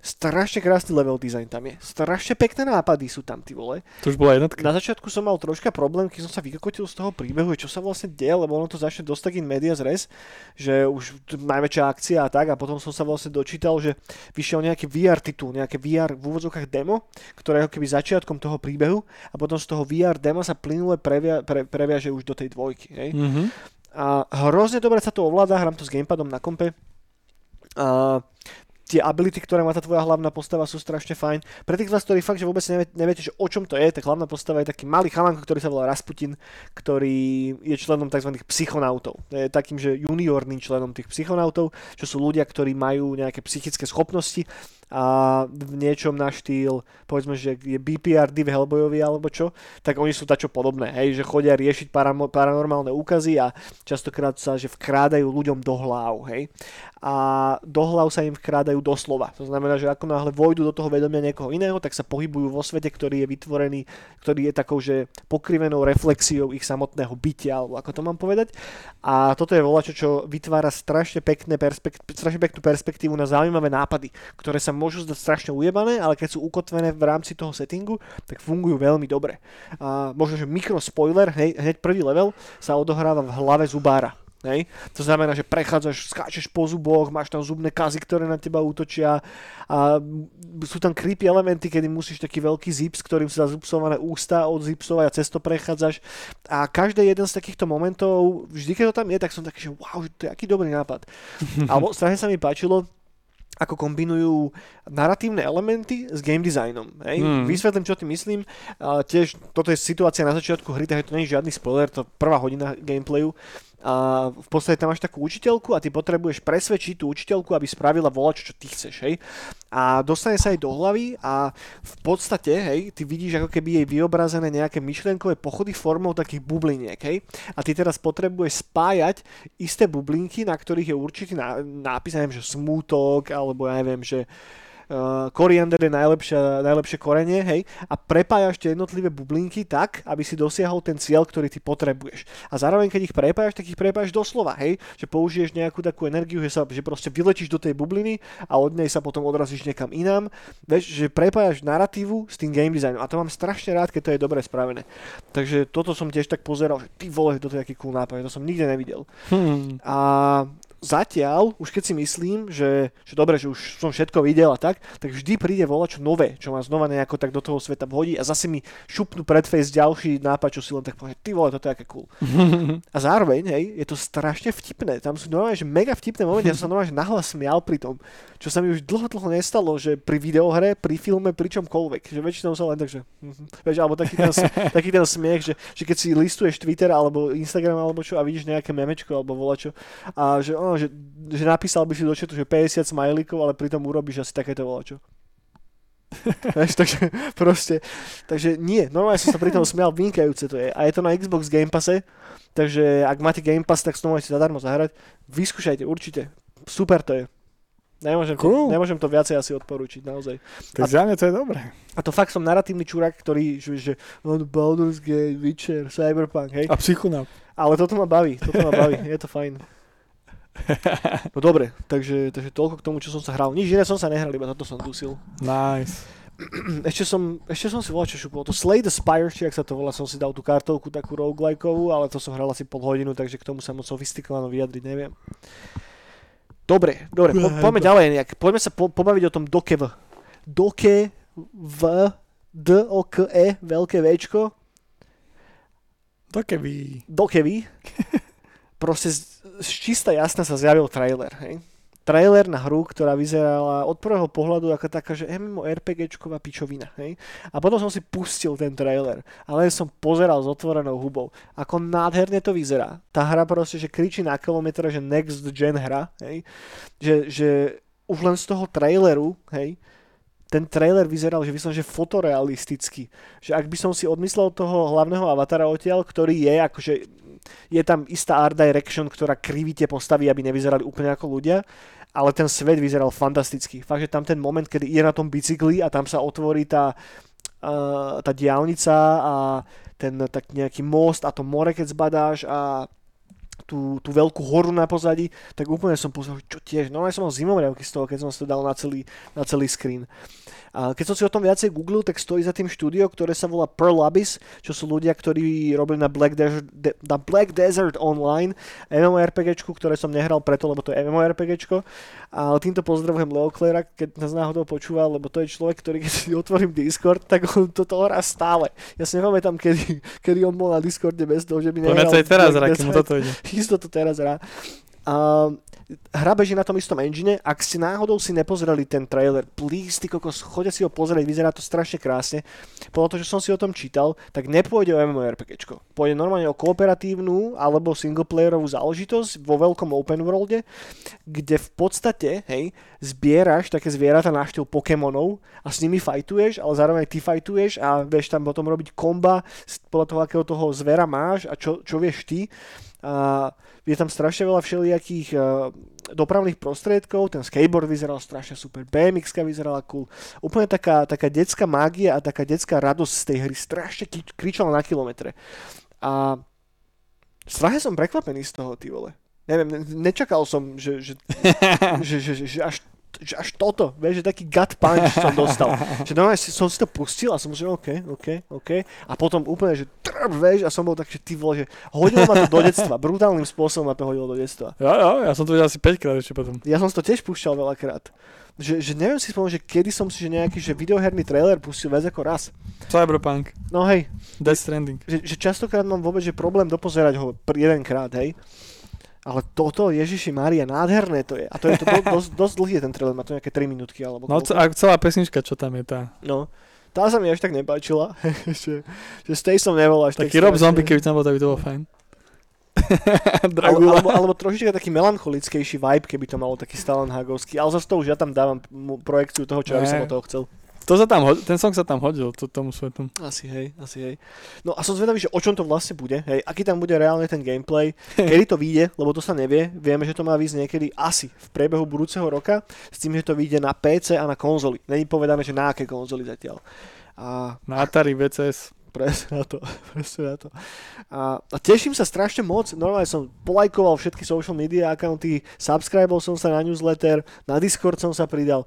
Strašne krásny level design tam je. Strašne pekné nápady sú tam, ty vole. To už bola jednotka. Na začiatku som mal troška problém, keď som sa vykokotil z toho príbehu, čo sa vlastne deje, lebo ono to začne dosť tak in medias res, že už najväčšia akcia a tak a potom som sa vlastne dočítal, že vyšiel nejaký VR titul, nejaké VR v úvodzovkách demo, ktoré je keby začiatkom toho príbehu a potom z toho VR demo sa plynule previa, pre, previaže už do tej dvojky. Hej? Mhm. A hrozne dobre sa to ovláda, hrám to s gamepadom na kompe. A tie ability, ktoré má tá tvoja hlavná postava sú strašne fajn. Pre tých z vás, ktorí fakt, že vôbec nevie, neviete, že o čom to je, tak hlavná postava je taký malý chalanko, ktorý sa volá Rasputin, ktorý je členom tzv. psychonautov. Je takým, že juniorným členom tých psychonautov, čo sú ľudia, ktorí majú nejaké psychické schopnosti a v niečom na štýl, povedzme, že je BPRD v Hellboyovi alebo čo, tak oni sú tačo podobné, hej, že chodia riešiť paramo- paranormálne úkazy a častokrát sa, že vkrádajú ľuďom do hlav, hej. A do hlav sa im vkrádajú doslova. To znamená, že ako náhle vojdu do toho vedomia niekoho iného, tak sa pohybujú vo svete, ktorý je vytvorený, ktorý je takou, že pokrivenou reflexiou ich samotného bytia, alebo ako to mám povedať. A toto je volačo, čo vytvára strašne, pekné perspekt- strašne peknú perspektívu na zaujímavé nápady, ktoré sa môžu zdať strašne ujebané, ale keď sú ukotvené v rámci toho settingu, tak fungujú veľmi dobre. A možno, že mikro spoiler, hej, hneď prvý level sa odohráva v hlave zubára. Hej? To znamená, že prechádzaš, skáčeš po zuboch, máš tam zubné kazy, ktoré na teba útočia a sú tam creepy elementy, kedy musíš taký veľký zips, ktorým sú zazupsované ústa odzipsovať a cez to prechádzaš. A každý jeden z takýchto momentov, vždy keď to tam je, tak som taký, že wow, to je aký dobrý nápad. Alebo strašne sa mi páčilo, ako kombinujú narratívne elementy s game designom. Hej? Hmm. Vysvetlím, čo tým myslím. A tiež toto je situácia na začiatku hry, takže to nie je žiadny spoiler, to prvá hodina gameplayu. A v podstate tam máš takú učiteľku a ty potrebuješ presvedčiť tú učiteľku, aby spravila volač, čo ty chceš. Hej? A dostane sa jej do hlavy a v podstate, hej, ty vidíš ako keby jej vyobrazené nejaké myšlienkové pochody formou takých bubliniek, hej. A ty teraz potrebuješ spájať isté bublinky, na ktorých je určitý ná- nápis, neviem, že smútok, alebo ja neviem, že uh, koriander je najlepšia, najlepšie korenie, hej, a prepájaš tie jednotlivé bublinky tak, aby si dosiahol ten cieľ, ktorý ty potrebuješ. A zároveň, keď ich prepájaš, tak ich prepájaš doslova, hej, že použiješ nejakú takú energiu, že, sa, že proste vyletíš do tej bubliny a od nej sa potom odrazíš niekam inám. Vieš, že prepájaš narratívu s tým game designom a to mám strašne rád, keď to je dobre spravené. Takže toto som tiež tak pozeral, že ty vole, toto je aký cool nápad, to som nikdy nevidel. Hmm. A zatiaľ, už keď si myslím, že, že dobre, že už som všetko videl a tak, tak vždy príde čo nové, čo ma znova nejako tak do toho sveta vhodí a zase mi šupnú pred face ďalší nápad, čo si len tak povie, ty vole, toto je aké cool. a zároveň, hej, je to strašne vtipné. Tam sú normálne, že mega vtipné momenty, ja som normálne že nahlas smial pri tom, čo sa mi už dlho, dlho nestalo, že pri videohre, pri filme, pri čomkoľvek, že väčšinou sa len tak, že, mm-hmm, vieš, alebo taký ten, taký ten smiech, že, že keď si listuješ Twitter alebo Instagram alebo čo a vidíš nejaké memečko alebo volačo a že, oh, že, že napísal by si do četu, že 50 smajlíkov, ale pritom urobíš asi takéto volačo. Vieš, takže proste, takže nie, normálne som sa pri tom smial, vynikajúce to je. A je to na Xbox Game Passe, takže ak máte Game Pass, tak s tom môžete zadarmo zahrať. Vyskúšajte, určite. Super to je. Nemôžem, cool. to, nemôžem to viacej asi odporúčiť, naozaj. Tak za mňa to je dobré. A to fakt som naratívny čurák, ktorý, že, že no, Baldur's Gate, Witcher, Cyberpunk, hej. A Psychonaut. Ale toto ma baví, toto ma baví, je to fajn. No dobre, takže, takže toľko k tomu, čo som sa hral. Nič iné som sa nehral, iba toto som dusil. Nice. Ešte som, ešte som si volal, čo šupol. To Slay the Spire, či ak sa to volá, som si dal tú kartovku takú roguelikeovú, ale to som hral asi pol hodinu, takže k tomu sa moc sofistikovano vyjadriť neviem. Dobre, dobre, po, poďme ďalej nejak. Poďme sa po, pobaviť o tom Dokev. Doke v D O K E, veľké Včko. Dokevi. Dokevi. Proste z, z čista jasna sa zjavil trailer, hej trailer na hru, ktorá vyzerala od prvého pohľadu ako taká, že MMORPGčková pičovina. Hej? A potom som si pustil ten trailer, ale som pozeral s otvorenou hubou. Ako nádherne to vyzerá. Tá hra proste, že kričí na kilometr, že next gen hra. Hej? Že, že už len z toho traileru, hej, ten trailer vyzeral, že vyslám, že fotorealisticky. Že ak by som si odmyslel toho hlavného avatara odtiaľ, ktorý je akože je tam istá art direction, ktorá kriví tie postavy, aby nevyzerali úplne ako ľudia, ale ten svet vyzeral fantasticky. Fakt, že tam ten moment, kedy je na tom bicykli a tam sa otvorí tá, uh, tá diálnica a ten tak nejaký most a to more, keď zbadáš a tú, tú veľkú horu na pozadí, tak úplne som pozrel, čo tiež, no ja som mal zimomriavky z toho, keď som si to dal na celý, na celý screen. A keď som si o tom viacej googlil, tak stojí za tým štúdio, ktoré sa volá Pearl Abyss, čo sú ľudia, ktorí robili na Black Desert, de, na Black Desert Online MMORPG, ktoré som nehral preto, lebo to je MMORPG. Ale týmto pozdravujem Leo Clera, keď nás náhodou počúva, lebo to je človek, ktorý keď si otvorím Discord, tak on toto hrá stále. Ja si nepamätám, kedy, kedy on bol na Discorde bez toho, že by nehral. To aj teraz hrá, mu toto ide. Isto to teraz hrá. Um, hra beží na tom istom engine. Ak si náhodou si nepozreli ten trailer, please, ty kokos, choďte si ho pozrieť, vyzerá to strašne krásne. Podľa toho, čo som si o tom čítal, tak nepôjde o MMORPG. Pôjde normálne o kooperatívnu alebo singleplayerovú záležitosť vo veľkom open worlde, kde v podstate, hej, zbieraš také zvieratá na Pokémonov a s nimi fajtuješ, ale zároveň ty fajtuješ a vieš tam potom robiť komba podľa toho, akého toho zvera máš a čo, čo vieš ty. A je tam strašne veľa všelijakých uh, dopravných prostriedkov, ten skateboard vyzeral strašne super, BMX vyzerala cool, úplne taká, taká detská mágia a taká detská radosť z tej hry strašne kričala na kilometre. A strašne som prekvapený z toho, ty vole. Neviem, nečakal som, že, že, že, že, že, že až že až toto, vieš, že taký gut punch som dostal. že normálne som si to pustil a som že OK, OK, OK. A potom úplne, že trb, vieš, a som bol tak, že ty vole, že hodilo ma to do detstva. Brutálnym spôsobom ma to hodilo do detstva. Ja, ja, ja som to videl asi 5 krát ešte potom. Ja som to tiež púšťal veľakrát. Že, že neviem si spomenúť, že kedy som si že nejaký že videoherný trailer pustil viac ako raz. Cyberpunk. No hej. Death Stranding. Že, že častokrát mám vôbec že problém dopozerať ho jedenkrát, hej. Ale toto, Ježiši Maria, nádherné to je. A to je to do, dosť, dosť dlhý je ten trailer, má to nejaké 3 minútky. Alebo no a celá pesnička, čo tam je tá. No, tá sa mi až tak nepáčila. že, že tej som nebol až Taký tak Rob Zombie, keby tam bol, tak by to bolo fajn. alebo, alebo, alebo trošička taký melancholickejší vibe, keby to malo taký Stalenhagovský. Ale zase to už ja tam dávam projekciu toho, čo ja by som od toho chcel. To sa tam, ten song sa tam hodil, to, tomu svetu. Asi hej, asi hej. No a som zvedavý, že o čom to vlastne bude, hej, aký tam bude reálne ten gameplay, kedy to vyjde, lebo to sa nevie, vieme, že to má výsť niekedy asi v priebehu budúceho roka, s tým, že to vyjde na PC a na konzoli. Není povedané, že na aké konzoli zatiaľ. A Na Atari VCS. Presne na to, presne na to. A, a teším sa strašne moc, normálne som polajkoval všetky social media accounty, subscribol som sa na newsletter, na Discord som sa pridal.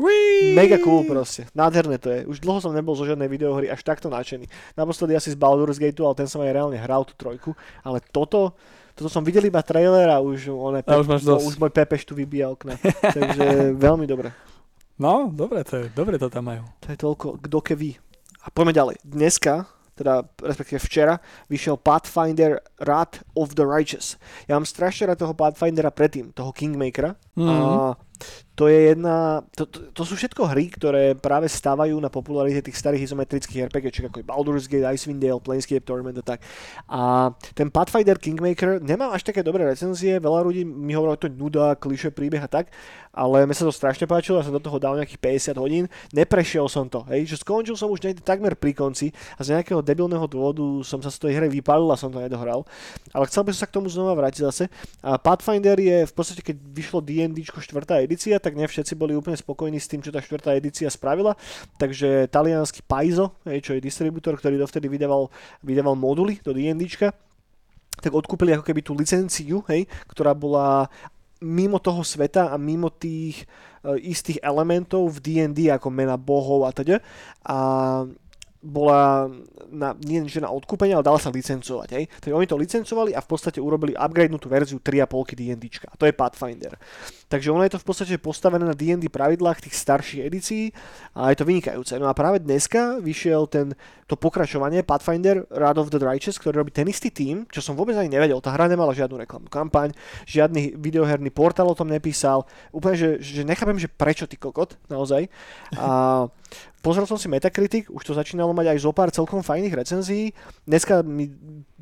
Whee! Mega cool proste, nádherné to je. Už dlho som nebol zo žiadnej videohry až takto nadšený. Naposledy asi z Baldur's Gate, ale ten som aj reálne hral tú trojku, ale toto, toto som videl iba trailer a už, one, A už máš no, dosť. už môj Pepeš tu vybíja okna. Takže veľmi dobre. No, dobre to je, dobre to tam majú. To je toľko, kdo ke ví. A poďme ďalej. Dneska, teda respektíve včera, vyšiel Pathfinder Wrath of the Righteous. Ja mám strašne rád toho Pathfindera predtým, toho Kingmakera. Mhm. A to je jedna, to, to, to sú všetko hry, ktoré práve stávajú na popularite tých starých izometrických RPGčiek, ako je Baldur's Gate, Icewind Dale, Planescape Torment a tak. A ten Pathfinder Kingmaker nemá až také dobré recenzie, veľa ľudí mi hovorilo, to je nuda, kliše, príbeh a tak, ale mne sa to strašne páčilo, ja som do toho dal nejakých 50 hodín, neprešiel som to, hej, že skončil som už niekde takmer pri konci a z nejakého debilného dôvodu som sa z tej hry vypálil a som to nedohral. Ale chcel by som sa k tomu znova vrátiť zase. A Pathfinder je v podstate, keď vyšlo D&D 4. edícia, tak ne všetci boli úplne spokojní s tým, čo tá 4. edícia spravila. Takže talianský Paizo, čo je distribútor, ktorý dovtedy vydával, vydával moduly do D&Dčka, tak odkúpili ako keby tú licenciu, hej, ktorá bola mimo toho sveta a mimo tých e, istých elementov v D&D ako mena bohov a teda. A bola na, nie že na odkúpenie, ale dala sa licencovať. Hej? Takže oni to licencovali a v podstate urobili upgradenutú verziu 3,5 D&D. A to je Pathfinder. Takže ono je to v podstate postavené na D&D pravidlách tých starších edícií a je to vynikajúce. No a práve dneska vyšiel ten, to pokračovanie Pathfinder Wrath of the Righteous, ktorý robí ten istý tým, čo som vôbec ani nevedel. Tá hra nemala žiadnu reklamnú kampaň, žiadny videoherný portál o tom nepísal. Úplne, že, že nechápem, že prečo ty kokot, naozaj. A Pozrel som si Metacritic, už to začínalo mať aj zo pár celkom fajných recenzií. Dneska mi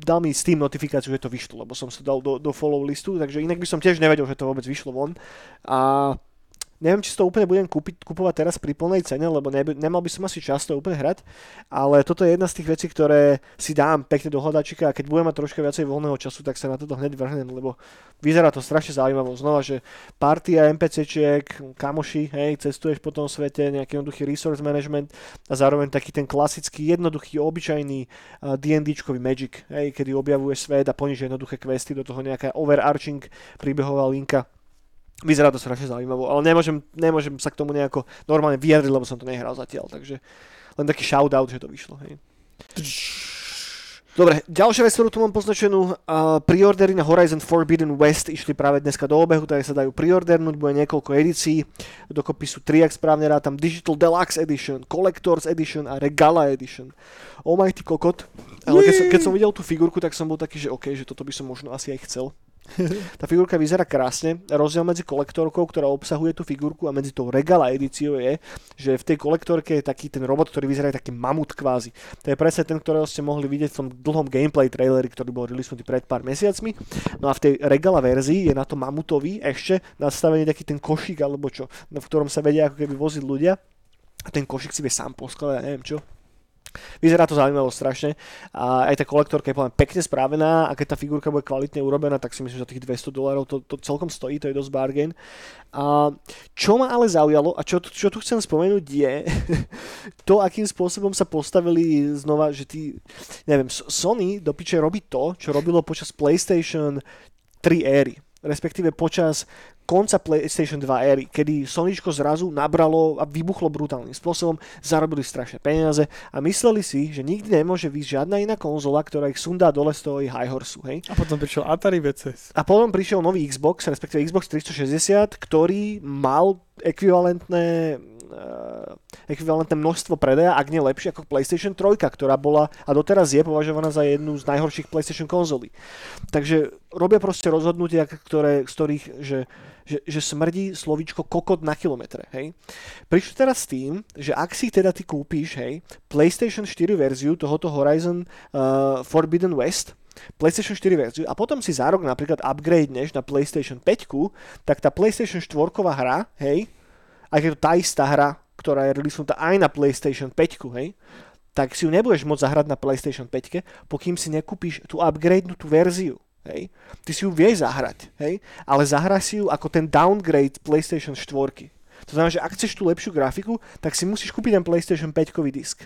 dal mi Steam notifikáciu, že to vyšlo, lebo som sa dal do, do follow listu, takže inak by som tiež nevedel, že to vôbec vyšlo von. A neviem, či si to úplne budem kúpiť, kupovať teraz pri plnej cene, lebo neby, nemal by som asi čas to úplne hrať, ale toto je jedna z tých vecí, ktoré si dám pekne do hľadačika a keď budem mať troška viacej voľného času, tak sa na toto hneď vrhnem, lebo vyzerá to strašne zaujímavo. Znova, že partia NPCčiek, kamoši, hej, cestuješ po tom svete, nejaký jednoduchý resource management a zároveň taký ten klasický, jednoduchý, obyčajný D&Dčkový magic, hej, kedy objavuješ svet a plníš jednoduché questy, do toho nejaká overarching príbehová linka. Vyzerá to strašne zaujímavo, ale nemôžem, nemôžem sa k tomu nejako normálne vyjadriť, lebo som to nehral zatiaľ, takže len taký shoutout, že to vyšlo. Hej. Dobre, ďalšia vec, ktorú tu mám poznačenú, uh, preordery na Horizon Forbidden West išli práve dneska do obehu, takže sa dajú preordernúť, bude niekoľko edícií, dokopy sú tri, ak správne rátam, Digital Deluxe Edition, Collector's Edition a Regala Edition. Oh my ty kokot. Ale keď som, keď som videl tú figurku, tak som bol taký, že OK, že toto by som možno asi aj chcel. Tá figurka vyzerá krásne. Rozdiel medzi kolektorkou, ktorá obsahuje tú figurku a medzi tou regala edíciou je, že v tej kolektorke je taký ten robot, ktorý vyzerá taký mamut kvázi. To je presne ten, ktorého ste mohli vidieť v tom dlhom gameplay traileri, ktorý bol releasnutý pred pár mesiacmi. No a v tej regala verzii je na to mamutový ešte nastavený taký ten košík alebo čo, v ktorom sa vedia ako keby voziť ľudia. A ten košík si vie sám poskladať, ja neviem čo. Vyzerá to zaujímavo strašne a aj tá kolektorka je poviem, pekne spravená a keď tá figurka bude kvalitne urobená, tak si myslím, že za tých 200 dolárov to, to celkom stojí, to je dosť bargain. A čo ma ale zaujalo a čo, čo tu chcem spomenúť je to, akým spôsobom sa postavili znova, že tí, neviem, Sony do piče robí to, čo robilo počas PlayStation 3 éry respektíve počas konca PlayStation 2 éry, kedy Sonyčko zrazu nabralo a vybuchlo brutálnym spôsobom, zarobili strašné peniaze a mysleli si, že nikdy nemôže výjsť žiadna iná konzola, ktorá ich sundá dole z toho ich high horsu, hej? A potom prišiel Atari VCS. A potom prišiel nový Xbox, respektíve Xbox 360, ktorý mal ekvivalentné ekvivalentné množstvo predaja, ak nie lepšie ako PlayStation 3, ktorá bola a doteraz je považovaná za jednu z najhorších PlayStation konzolí. Takže robia proste rozhodnutia, ktoré, z ktorých, že, že, že smrdí slovíčko kokot na kilometre, hej. Prišli teraz s tým, že ak si teda ty kúpíš, hej, PlayStation 4 verziu tohoto Horizon uh, Forbidden West, PlayStation 4 verziu a potom si za rok napríklad upgradeneš na PlayStation 5, tak tá PlayStation 4 hra, hej, aj je to tá istá hra, ktorá je releasenutá aj na PlayStation 5, hej, tak si ju nebudeš môcť zahrať na PlayStation 5, pokým si nekúpiš tú upgradenutú verziu. Hej. Ty si ju vieš zahrať, hej, ale zahraj si ju ako ten downgrade PlayStation 4. To znamená, že ak chceš tú lepšiu grafiku, tak si musíš kúpiť ten PlayStation 5 disk.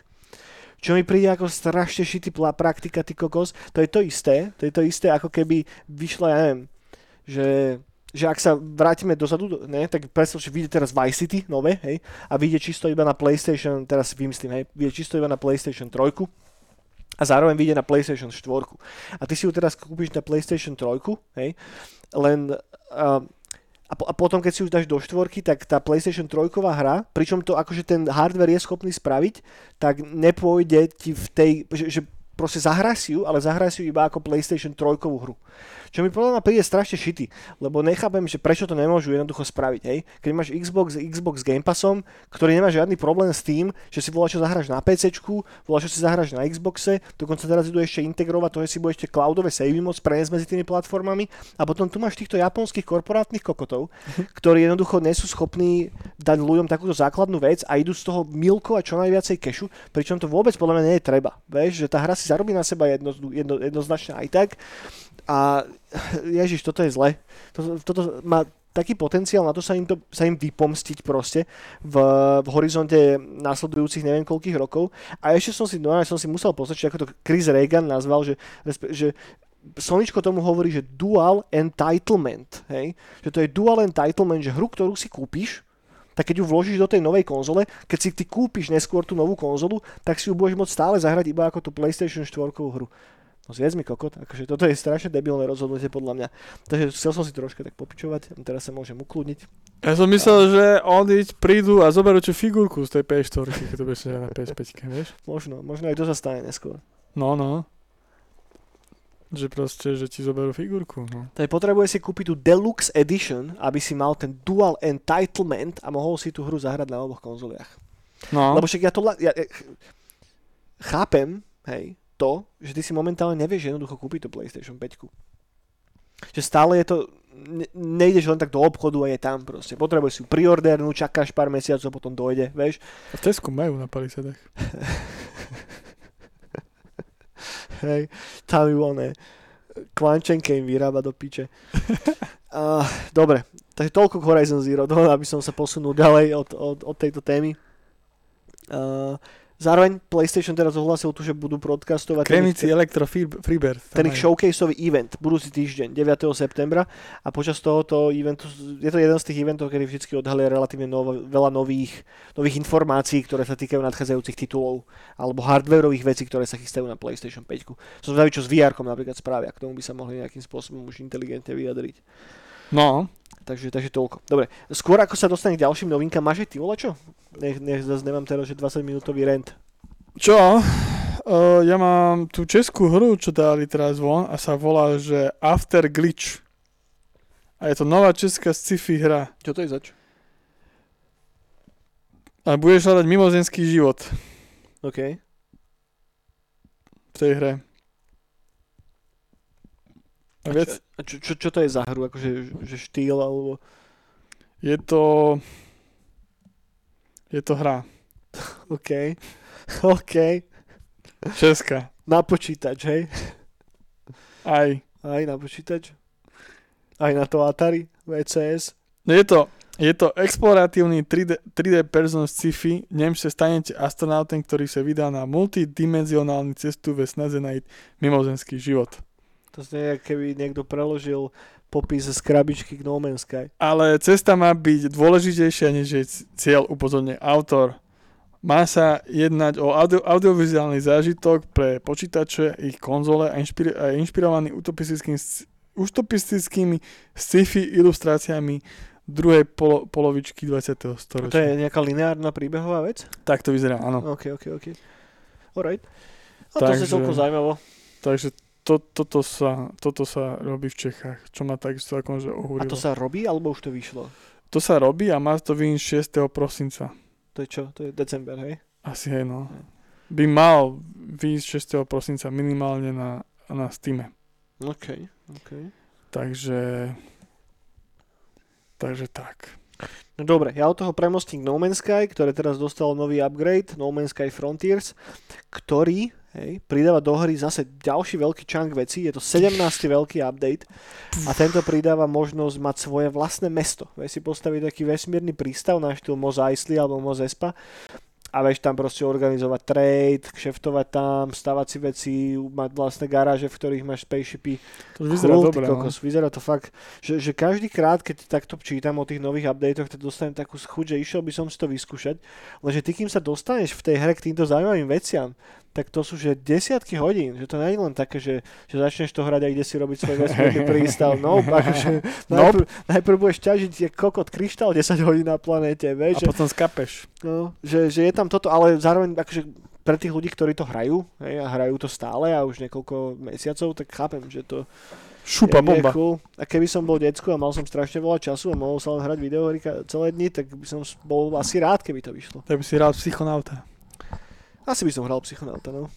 Čo mi príde ako strašne šitý praktika, ty kokos, to je to isté, to je to isté, ako keby vyšla, ja neviem, že že ak sa vrátime dozadu, ne, tak predstav, že vyjde teraz Vice City nové, hej, a vyjde čisto iba na PlayStation, teraz vymyslím, hej, vyjde čisto iba na PlayStation 3, a zároveň vyjde na PlayStation 4. A ty si ju teraz kúpiš na PlayStation 3, hej, len uh, a, po, a potom, keď si už dáš do štvorky, tak tá PlayStation 3 hra, pričom to akože ten hardware je schopný spraviť, tak nepôjde ti v tej, že, že proste zahraj si ju, ale zahraj si ju iba ako PlayStation 3 hru. Čo mi podľa mňa príde strašne šity, lebo nechápem, že prečo to nemôžu jednoducho spraviť, hej. Keď máš Xbox, Xbox Game Passom, ktorý nemá žiadny problém s tým, že si volá, čo zahráš na PC, volá, čo si zahráš na Xboxe, dokonca teraz idú ešte integrovať to, že si budeš cloudové savey môcť preniesť medzi tými platformami a potom tu máš týchto japonských korporátnych kokotov, ktorí jednoducho nie sú schopní dať ľuďom takúto základnú vec a idú z toho milkovať čo najviacej kešu, pričom to vôbec podľa mňa nie je treba. Vieš, že tá hra si zarobí na seba jedno, jedno, jednoznačne aj tak a ježiš, toto je zle. Toto, toto má taký potenciál na to sa im, to, sa im vypomstiť proste v, v horizonte následujúcich neviem koľkých rokov. A ešte som si, no, som si musel pozrieť, ako to Chris Reagan nazval, že, že Soničko tomu hovorí, že dual entitlement. Hej? Že to je dual entitlement, že hru, ktorú si kúpiš, tak keď ju vložíš do tej novej konzole, keď si ty kúpiš neskôr tú novú konzolu, tak si ju budeš môcť stále zahrať iba ako tú PlayStation 4 hru. No zviez mi kokot, akože toto je strašne debilné rozhodnutie podľa mňa. Takže chcel som si troška tak popičovať, teraz sa môžem ukludniť. Ja som myslel, a... že oni prídu a zoberú čo figurku z tej PS4, keď to budeš na PS5, vieš? Možno, možno aj to sa stane neskôr. No, no. Že proste, že ti zoberú figurku. No. je potrebuje si kúpiť tú Deluxe Edition, aby si mal ten Dual Entitlement a mohol si tú hru zahrať na oboch konzoliach. No. Lebo však ja to... Ja, ja, chápem, hej, to, že ty si momentálne nevieš jednoducho kúpiť tú PlayStation 5. Že stále je to, ne, nejdeš len tak do obchodu a je tam proste. Potrebuješ si ju čakáš pár mesiacov, potom dojde, vieš. A v Tesku majú na palisadách. Hej, tam ju oné kvančenke im vyrába do piče. uh, dobre, takže toľko k Horizon Zero, Dawn, aby som sa posunul ďalej od, od, od tejto témy. Uh, Zároveň PlayStation teraz ohlasil tu, že budú broadcastovať... Kremici Electro Freebird. Ten ich showcaseový event, budúci týždeň, 9. septembra. A počas tohoto eventu, je to jeden z tých eventov, kedy vždy odhalia relatívne nov, veľa nových, nových informácií, ktoré sa týkajú nadchádzajúcich titulov alebo hardwareových vecí, ktoré sa chystajú na PlayStation 5. Som zvedavý, čo s VR napríklad spravia. K tomu by sa mohli nejakým spôsobom už inteligentne vyjadriť. No, Takže, takže toľko. Dobre, skôr ako sa dostane k ďalším novinkám, máš aj ty čo? Nech, nech zase nemám teraz, že 20 minútový rent. Čo? Uh, ja mám tú českú hru, čo dali teraz von a sa volá, že After Glitch. A je to nová česká sci-fi hra. Čo to je zač? A budeš hľadať mimozenský život. OK. V tej hre. A, čo, a čo, čo, čo to je za hru? Akože že štýl alebo... Je to... Je to hra. OK. OK. Česká. Na počítač, hej? Aj. Aj na počítač? Aj na to Atari? VCS? No je to, je to exploratívny 3D, 3D person sci-fi, v ňom sa stanete astronautem, ktorý sa vydá na multidimenzionálnu cestu ve snaze nájsť mimozenský život. To znie, keby niekto preložil popis z krabičky k No Man's Sky. Ale cesta má byť dôležitejšia, než je cieľ, upozorne autor. Má sa jednať o audio, audiovizuálny zážitok pre počítače, ich konzole a, inšpir, a inšpirovaný utopistickým, utopistickými sci-fi ilustráciami druhej polo, polovičky 20. storočia. To je nejaká lineárna príbehová vec? Tak to vyzerá, áno. OK, OK, OK. Alright. A to sa celkom zaujímavo. Takže to, toto, sa, toto sa robí v Čechách, čo ma takisto akože ohúrilo. A to sa robí, alebo už to vyšlo? To sa robí a má to vyjsť 6. prosinca. To je čo? To je december, hej? Asi hej, no. By mal vyjsť 6. prosinca minimálne na, na Steam. OK, OK. Takže... Takže tak. No dobre, ja od toho premostím No Man's Sky, ktoré teraz dostalo nový upgrade, No Man's Sky Frontiers, ktorý hej, pridáva do hry zase ďalší veľký chunk veci, je to 17. veľký update a tento pridáva možnosť mať svoje vlastné mesto. Vieš si postaviť taký vesmírny prístav na štýl Mos Eisley alebo Mos Espa a vieš tam proste organizovať trade, kšeftovať tam, stavať si veci, mať vlastné garáže, v ktorých máš spaceshipy. To už vyzerá dobre, no. kokos, Vyzerá to fakt, že, že každý krát, keď takto čítam o tých nových updatech, tak dostanem takú chuť, že išiel by som si to vyskúšať. Lenže ty, kým sa dostaneš v tej hre k týmto zaujímavým veciam, tak to sú že desiatky hodín, že to nie je len také, že, že začneš to hrať a ide si robiť svoj vesmírny prístav. No, akože najprv, najprv budeš ťažiť je kokot kryštál 10 hodín na planéte, A vieš, že, potom skapeš. no, že, že je tam toto, ale zároveň akože pre tých ľudí, ktorí to hrajú hej, a hrajú to stále a už niekoľko mesiacov, tak chápem, že to Šupa je, bomba. je cool. A keby som bol decko a mal som strašne veľa času a mohol sa len hrať videohry celé dni, tak by som bol asi rád, keby to vyšlo. Tak by si hral psychonauta. Asi by som hral Psychonauta, no.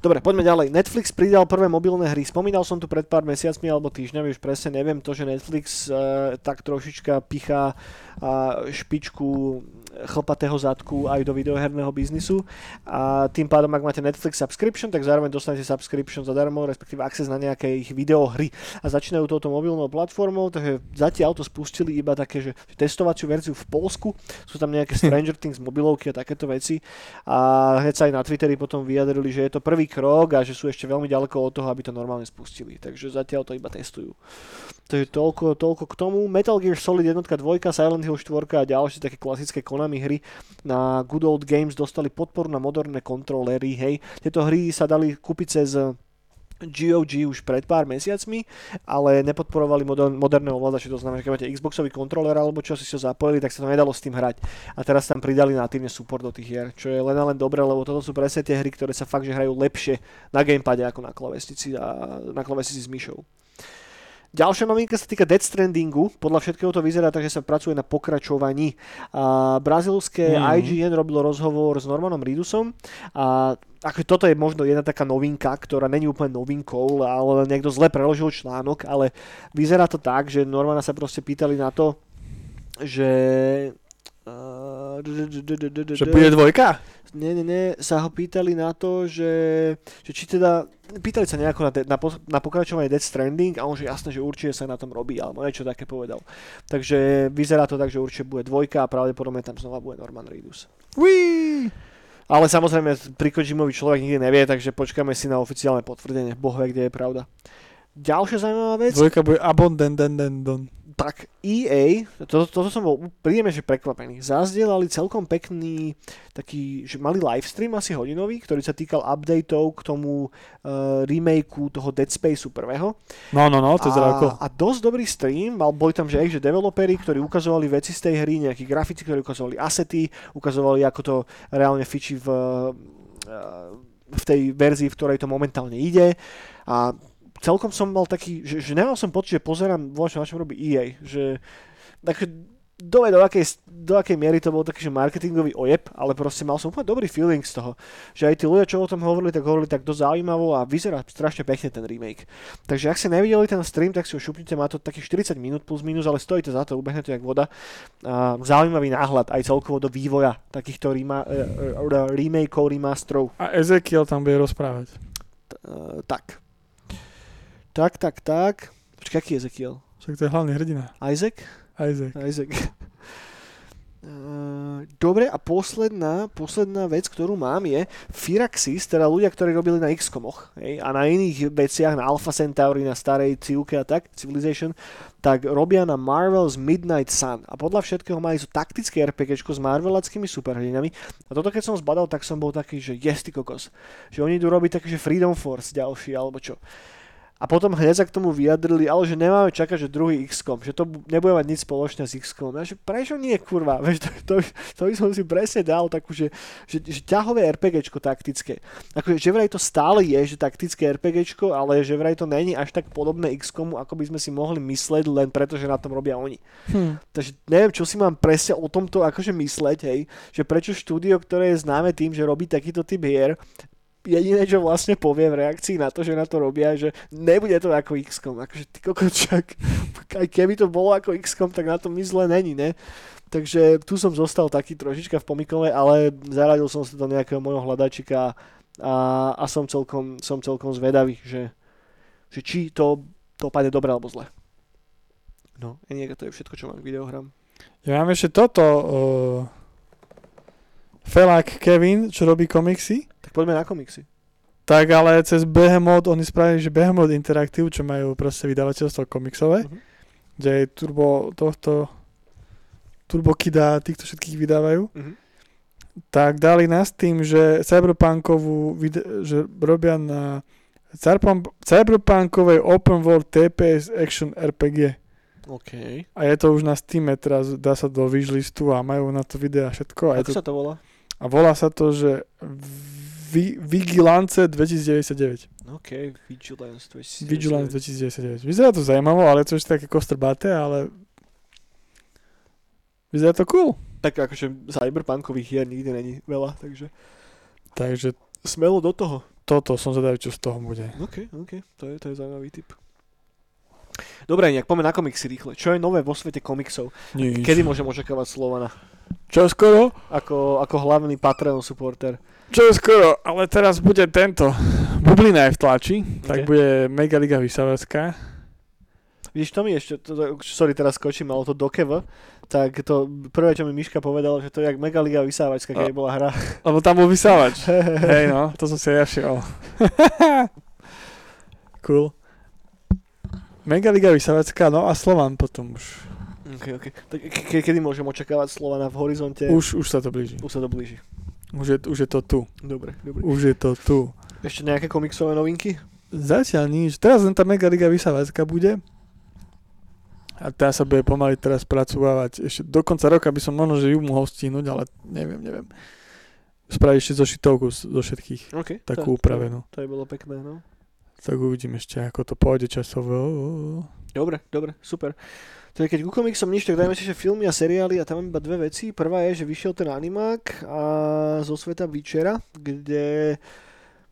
Dobre, poďme ďalej. Netflix pridal prvé mobilné hry. Spomínal som tu pred pár mesiacmi alebo týždňami, už presne neviem to, že Netflix uh, tak trošička pichá uh, špičku chlpatého zadku aj do videoherného biznisu a tým pádom, ak máte Netflix subscription, tak zároveň dostanete subscription zadarmo, respektíve access na nejaké ich videohry a začínajú touto mobilnou platformou, takže zatiaľ to spustili iba také, že testovaciu verziu v Polsku, sú tam nejaké Stranger Things mobilovky a takéto veci a hneď sa aj na Twitteri potom vyjadrili, že je to prvý krok a že sú ešte veľmi ďaleko od toho, aby to normálne spustili, takže zatiaľ to iba testujú. Takže toľko, toľko k tomu. Metal Gear Solid 1, 2, Silent Hill 4 a ďalšie také klasické Konami hry na Good Old Games dostali podporu na moderné kontrolery, hej. Tieto hry sa dali kúpiť cez GOG už pred pár mesiacmi, ale nepodporovali moder- moderné ovládače, to znamená, že keď máte Xboxový kontroler alebo čo si to zapojili, tak sa to nedalo s tým hrať. A teraz tam pridali natívne support do tých hier, čo je len a len dobré, lebo toto sú presne tie hry, ktoré sa fakt že hrajú lepšie na gamepade ako na klavesnici a na klavesnici s myšou. Ďalšia novinka sa týka Death Strandingu. Podľa všetkého to vyzerá tak, že sa pracuje na pokračovaní. A brazilské Mhm. IGN robilo rozhovor s Normanom Reedusom a ako toto je možno jedna taká novinka, ktorá není úplne novinkou, ale niekto zle preložil článok, ale vyzerá to tak, že Normana sa proste pýtali na to, že... Že bude dvojka? nie, nie, nie, sa ho pýtali na to, že, že či teda, pýtali sa nejako na, de, na, na pokračovanie Death Stranding a on že jasné, že určite sa na tom robí, alebo niečo také povedal. Takže vyzerá to tak, že určite bude dvojka a pravdepodobne tam znova bude Norman Reedus. Wii! Ale samozrejme, pri Kojimovi človek nikdy nevie, takže počkáme si na oficiálne potvrdenie. Boh vie, kde je pravda. Ďalšia zaujímavá vec, Dvojka bude abondent, den, den, don. Tak EA, toto, toto som bol príjemne, že prekvapený, zazdielali celkom pekný taký, že mali livestream asi hodinový, ktorý sa týkal updateov k tomu uh, remakeu toho Dead Spaceu prvého. No, no, no, to je ako. a dosť dobrý stream, mal, boli tam že, aj, že developeri, ktorí ukazovali veci z tej hry, nejakí grafici, ktorí ukazovali asety, ukazovali ako to reálne fičí v, uh, v tej verzii, v ktorej to momentálne ide a celkom som mal taký, že, že nemal som pocit, že pozerám, voľačo, na čom robí EA, že takže do, do, akej, do akej miery to bol taký, že marketingový ojeb, ale proste mal som úplne dobrý feeling z toho, že aj tí ľudia, čo o tom hovorili, tak hovorili tak dosť zaujímavo a vyzerá strašne pekne ten remake. Takže ak ste nevideli ten stream, tak si ho šupnite, má to takých 40 minút plus minus, ale stojí to za to, ubehne to jak voda. A zaujímavý náhľad aj celkovo do vývoja takýchto rema, uh, uh, remakeov, remasterov. A Ezekiel tam bude rozprávať. Uh, tak. Tak, tak, tak. Počkaj, aký je Ezekiel? Však to je hlavný hrdina. Isaac? Isaac. Isaac. Uh, Dobre, a posledná, posledná vec, ktorú mám je Firaxis, teda ľudia, ktorí robili na XCOMoch hej, a na iných veciach, na Alpha Centauri, na starej Civke a tak, Civilization, tak robia na Marvel's Midnight Sun. A podľa všetkého majú taktické RPGčko s marvelackými superhrdinami. A toto keď som zbadal, tak som bol taký, že yes, kokos. Že oni idú robiť taký, že Freedom Force ďalší, alebo čo. A potom hneď sa k tomu vyjadrili, ale že nemáme čakať, že druhý XCOM, že to bu- nebude mať nič spoločné s XCOM. Ja, že prečo nie, kurva? Vieš, to, to, to, by som si presne dal takú, že, že, že ťahové RPGčko taktické. Akože, že vraj to stále je, že taktické RPGčko, ale že vraj to není až tak podobné XCOMu, ako by sme si mohli mysleť, len preto, že na tom robia oni. Hm. Takže neviem, čo si mám presne o tomto akože mysleť, hej, že prečo štúdio, ktoré je známe tým, že robí takýto typ hier, jediné, čo vlastne povie v reakcii na to, že na to robia, že nebude to ako XCOM. Akože ty kokočak, aj keby to bolo ako XCOM, tak na tom nič zle není, ne? Takže tu som zostal taký trošička v pomikove, ale zaradil som sa do nejakého môjho hľadačika a, a som, celkom, som celkom zvedavý, že, že či to dopadne dobre alebo zle. No, a to je všetko, čo mám k videohrám. Ja mám ešte toto. Uh, Felák Kevin, čo robí komiksy. Tak poďme na komiksy. Tak ale cez Behemoth, oni spravili, že Behemoth Interactive, čo majú proste vydavateľstvo komiksové, uh-huh. kde je turbo tohto Turbo Kida, týchto všetkých vydávajú, uh-huh. tak dali nás tým, že Cyberpunkovú, že robia na Cyberpunkovej Open World TPS Action RPG. OK. A je to už na Steam, teraz dá sa do wishlistu a majú na to videa všetko. A Ako to, sa to volá? A volá sa to, že Vi, Vigilance 2099. OK, Vigilance 2099. Vigilance 2099. Vyzerá to zaujímavo, ale to je také kostrbaté, ale Vyzerá to cool. Tak akože cyberpunkových hier nikdy není veľa, takže... Takže... Smelo do toho. Toto som zvedavý, čo z toho bude. OK, OK, to je, to je zaujímavý typ. Dobre, nejak poďme na komiksy rýchle. Čo je nové vo svete komiksov? Nič. Kedy môžem očakávať Slovana? Čo skoro? Ako, ako hlavný Patreon supporter. Čo skoro, ale teraz bude tento. Bublina je v tlači, okay. tak bude Mega Liga Vysavarská. Vidíš, to mi ešte, to, sorry, teraz skočím, ale to dokev, tak to prvé, čo mi Miška povedal, že to je jak Megaliga vysávačka, keď bola hra. Lebo tam bol vysávač. Hej no, to som si ja šiel. cool. Megaliga vysávačka, no a Slovan potom už. Ok, ok. Tak ke- kedy môžem očakávať Slovana v horizonte? Už, už sa to blíži. Už sa to blíži. Už je, už je to tu. Dobre, dobre. Už je to tu. Ešte nejaké komiksové novinky? Zatiaľ nič. Teraz len tá Megaliga vysávačka bude a tá sa bude pomaly teraz spracovávať. Ešte do konca roka by som možno, že ju mohol stihnúť, ale neviem, neviem. Spraviť ešte zošitovku zo všetkých. Okay, takú to, upravenú. To, to je bolo pekné, no. Tak uvidím ešte, ako to pôjde časovo. Dobre, dobre, super. Tak keď ku komiksom nič, tak dajme si ešte filmy a seriály a tam mám iba dve veci. Prvá je, že vyšiel ten animák a zo sveta Vyčera, kde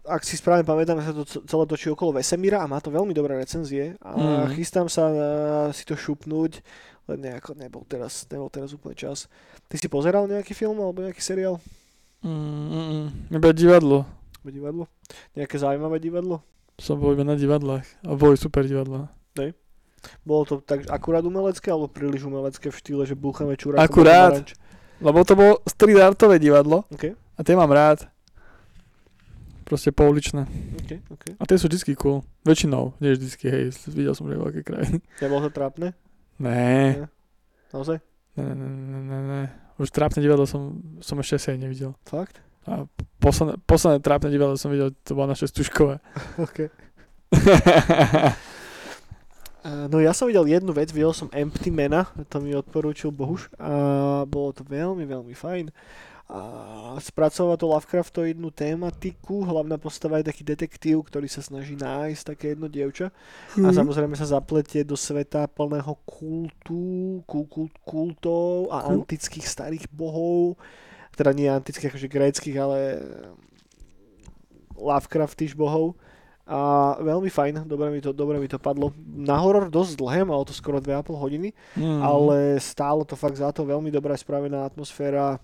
ak si správne pamätám, sa to celé točí okolo Vesemíra a má to veľmi dobré recenzie a mm. chystám sa na si to šupnúť, len nejako nebol teraz, nebol teraz úplne čas. Ty si pozeral nejaký film alebo nejaký seriál? Mm, iba divadlo. Iba divadlo? Nejaké zaujímavé divadlo? Som bol iba na divadlách a boli super divadla. Nej. Bolo to tak akurát umelecké alebo príliš umelecké v štýle, že búchame čurákom? Akurát, lebo to bolo street artové divadlo okay. a tie mám rád. Proste pouličné. Okay, okay. A tie sú vždycky cool. Väčšinou, nie vždycky, hej, videl som že veľké krajiny. Nebolo to trápne? Ne. Naozaj? Ne, ne, ne, ne, ne. Už trápne divadlo som, som ešte asi aj nevidel. Fakt? A posledné, posledné trápne divadlo som videl, to bolo naše Stužkové. OK. No ja som videl jednu vec, videl som Empty Mana, to mi odporúčil Bohuš a bolo to veľmi, veľmi fajn a spracovať to Lovecraftoidnú tématiku. Hlavná postava je taký detektív, ktorý sa snaží nájsť také jedno dievča mm-hmm. a mhm. samozrejme sa zapletie do sveta plného kultu, kult, kultov a cool. antických starých bohov. Teda nie antických, akože gréckých, ale Lovecraftish bohov. A veľmi fajn, dobre mi to, dobre mi to padlo. Na horor dosť dlhé, malo to skoro 2,5 hodiny, mm. ale stálo to fakt za to, veľmi dobrá spravená atmosféra,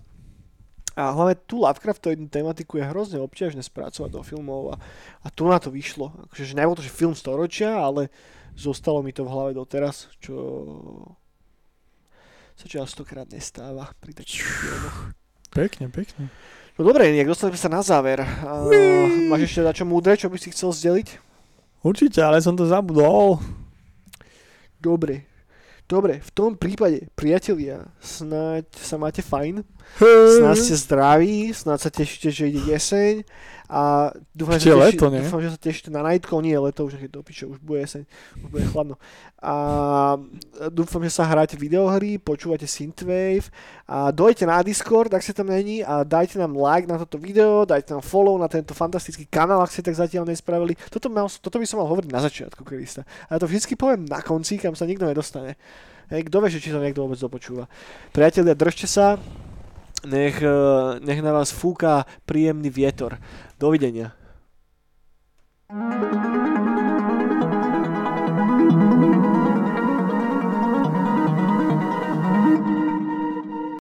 a hlavne tú Lovecraftovú tematiku je hrozne obťažné spracovať do filmov a, a tu na to vyšlo. Akože, že nebol to že film storočia, ale zostalo mi to v hlave doteraz, čo sa častokrát nestáva pri takých filmoch. Pekne, pekne. No dobre, nejak dostali sa na záver. A, máš ešte na čo múdre, čo by si chcel zdeliť? Určite, ale som to zabudol. Dobre. Dobre, v tom prípade, priatelia, snáď sa máte fajn, snáď ste zdraví, snáď sa tešíte, že ide jeseň a dúfam, že, teši, leto, nie? dúfam, že sa tešíte na Nightcon, nie leto, už je do piče, už bude jeseň, už bude chladno. A dúfam, že sa hráte videohry, počúvate Synthwave a dojte na Discord, ak ste tam není a dajte nám like na toto video, dajte nám follow na tento fantastický kanál, ak ste tak zatiaľ nespravili. Toto, mal, toto by som mal hovoriť na začiatku, Krista. A ja to vždycky poviem na konci, kam sa nikto nedostane. Hej, kto vie, či to niekto vôbec dopočúva. Priatelia, držte sa, nech, eh, nech na vás fúka príjemný vietor. Dovidenia. thank you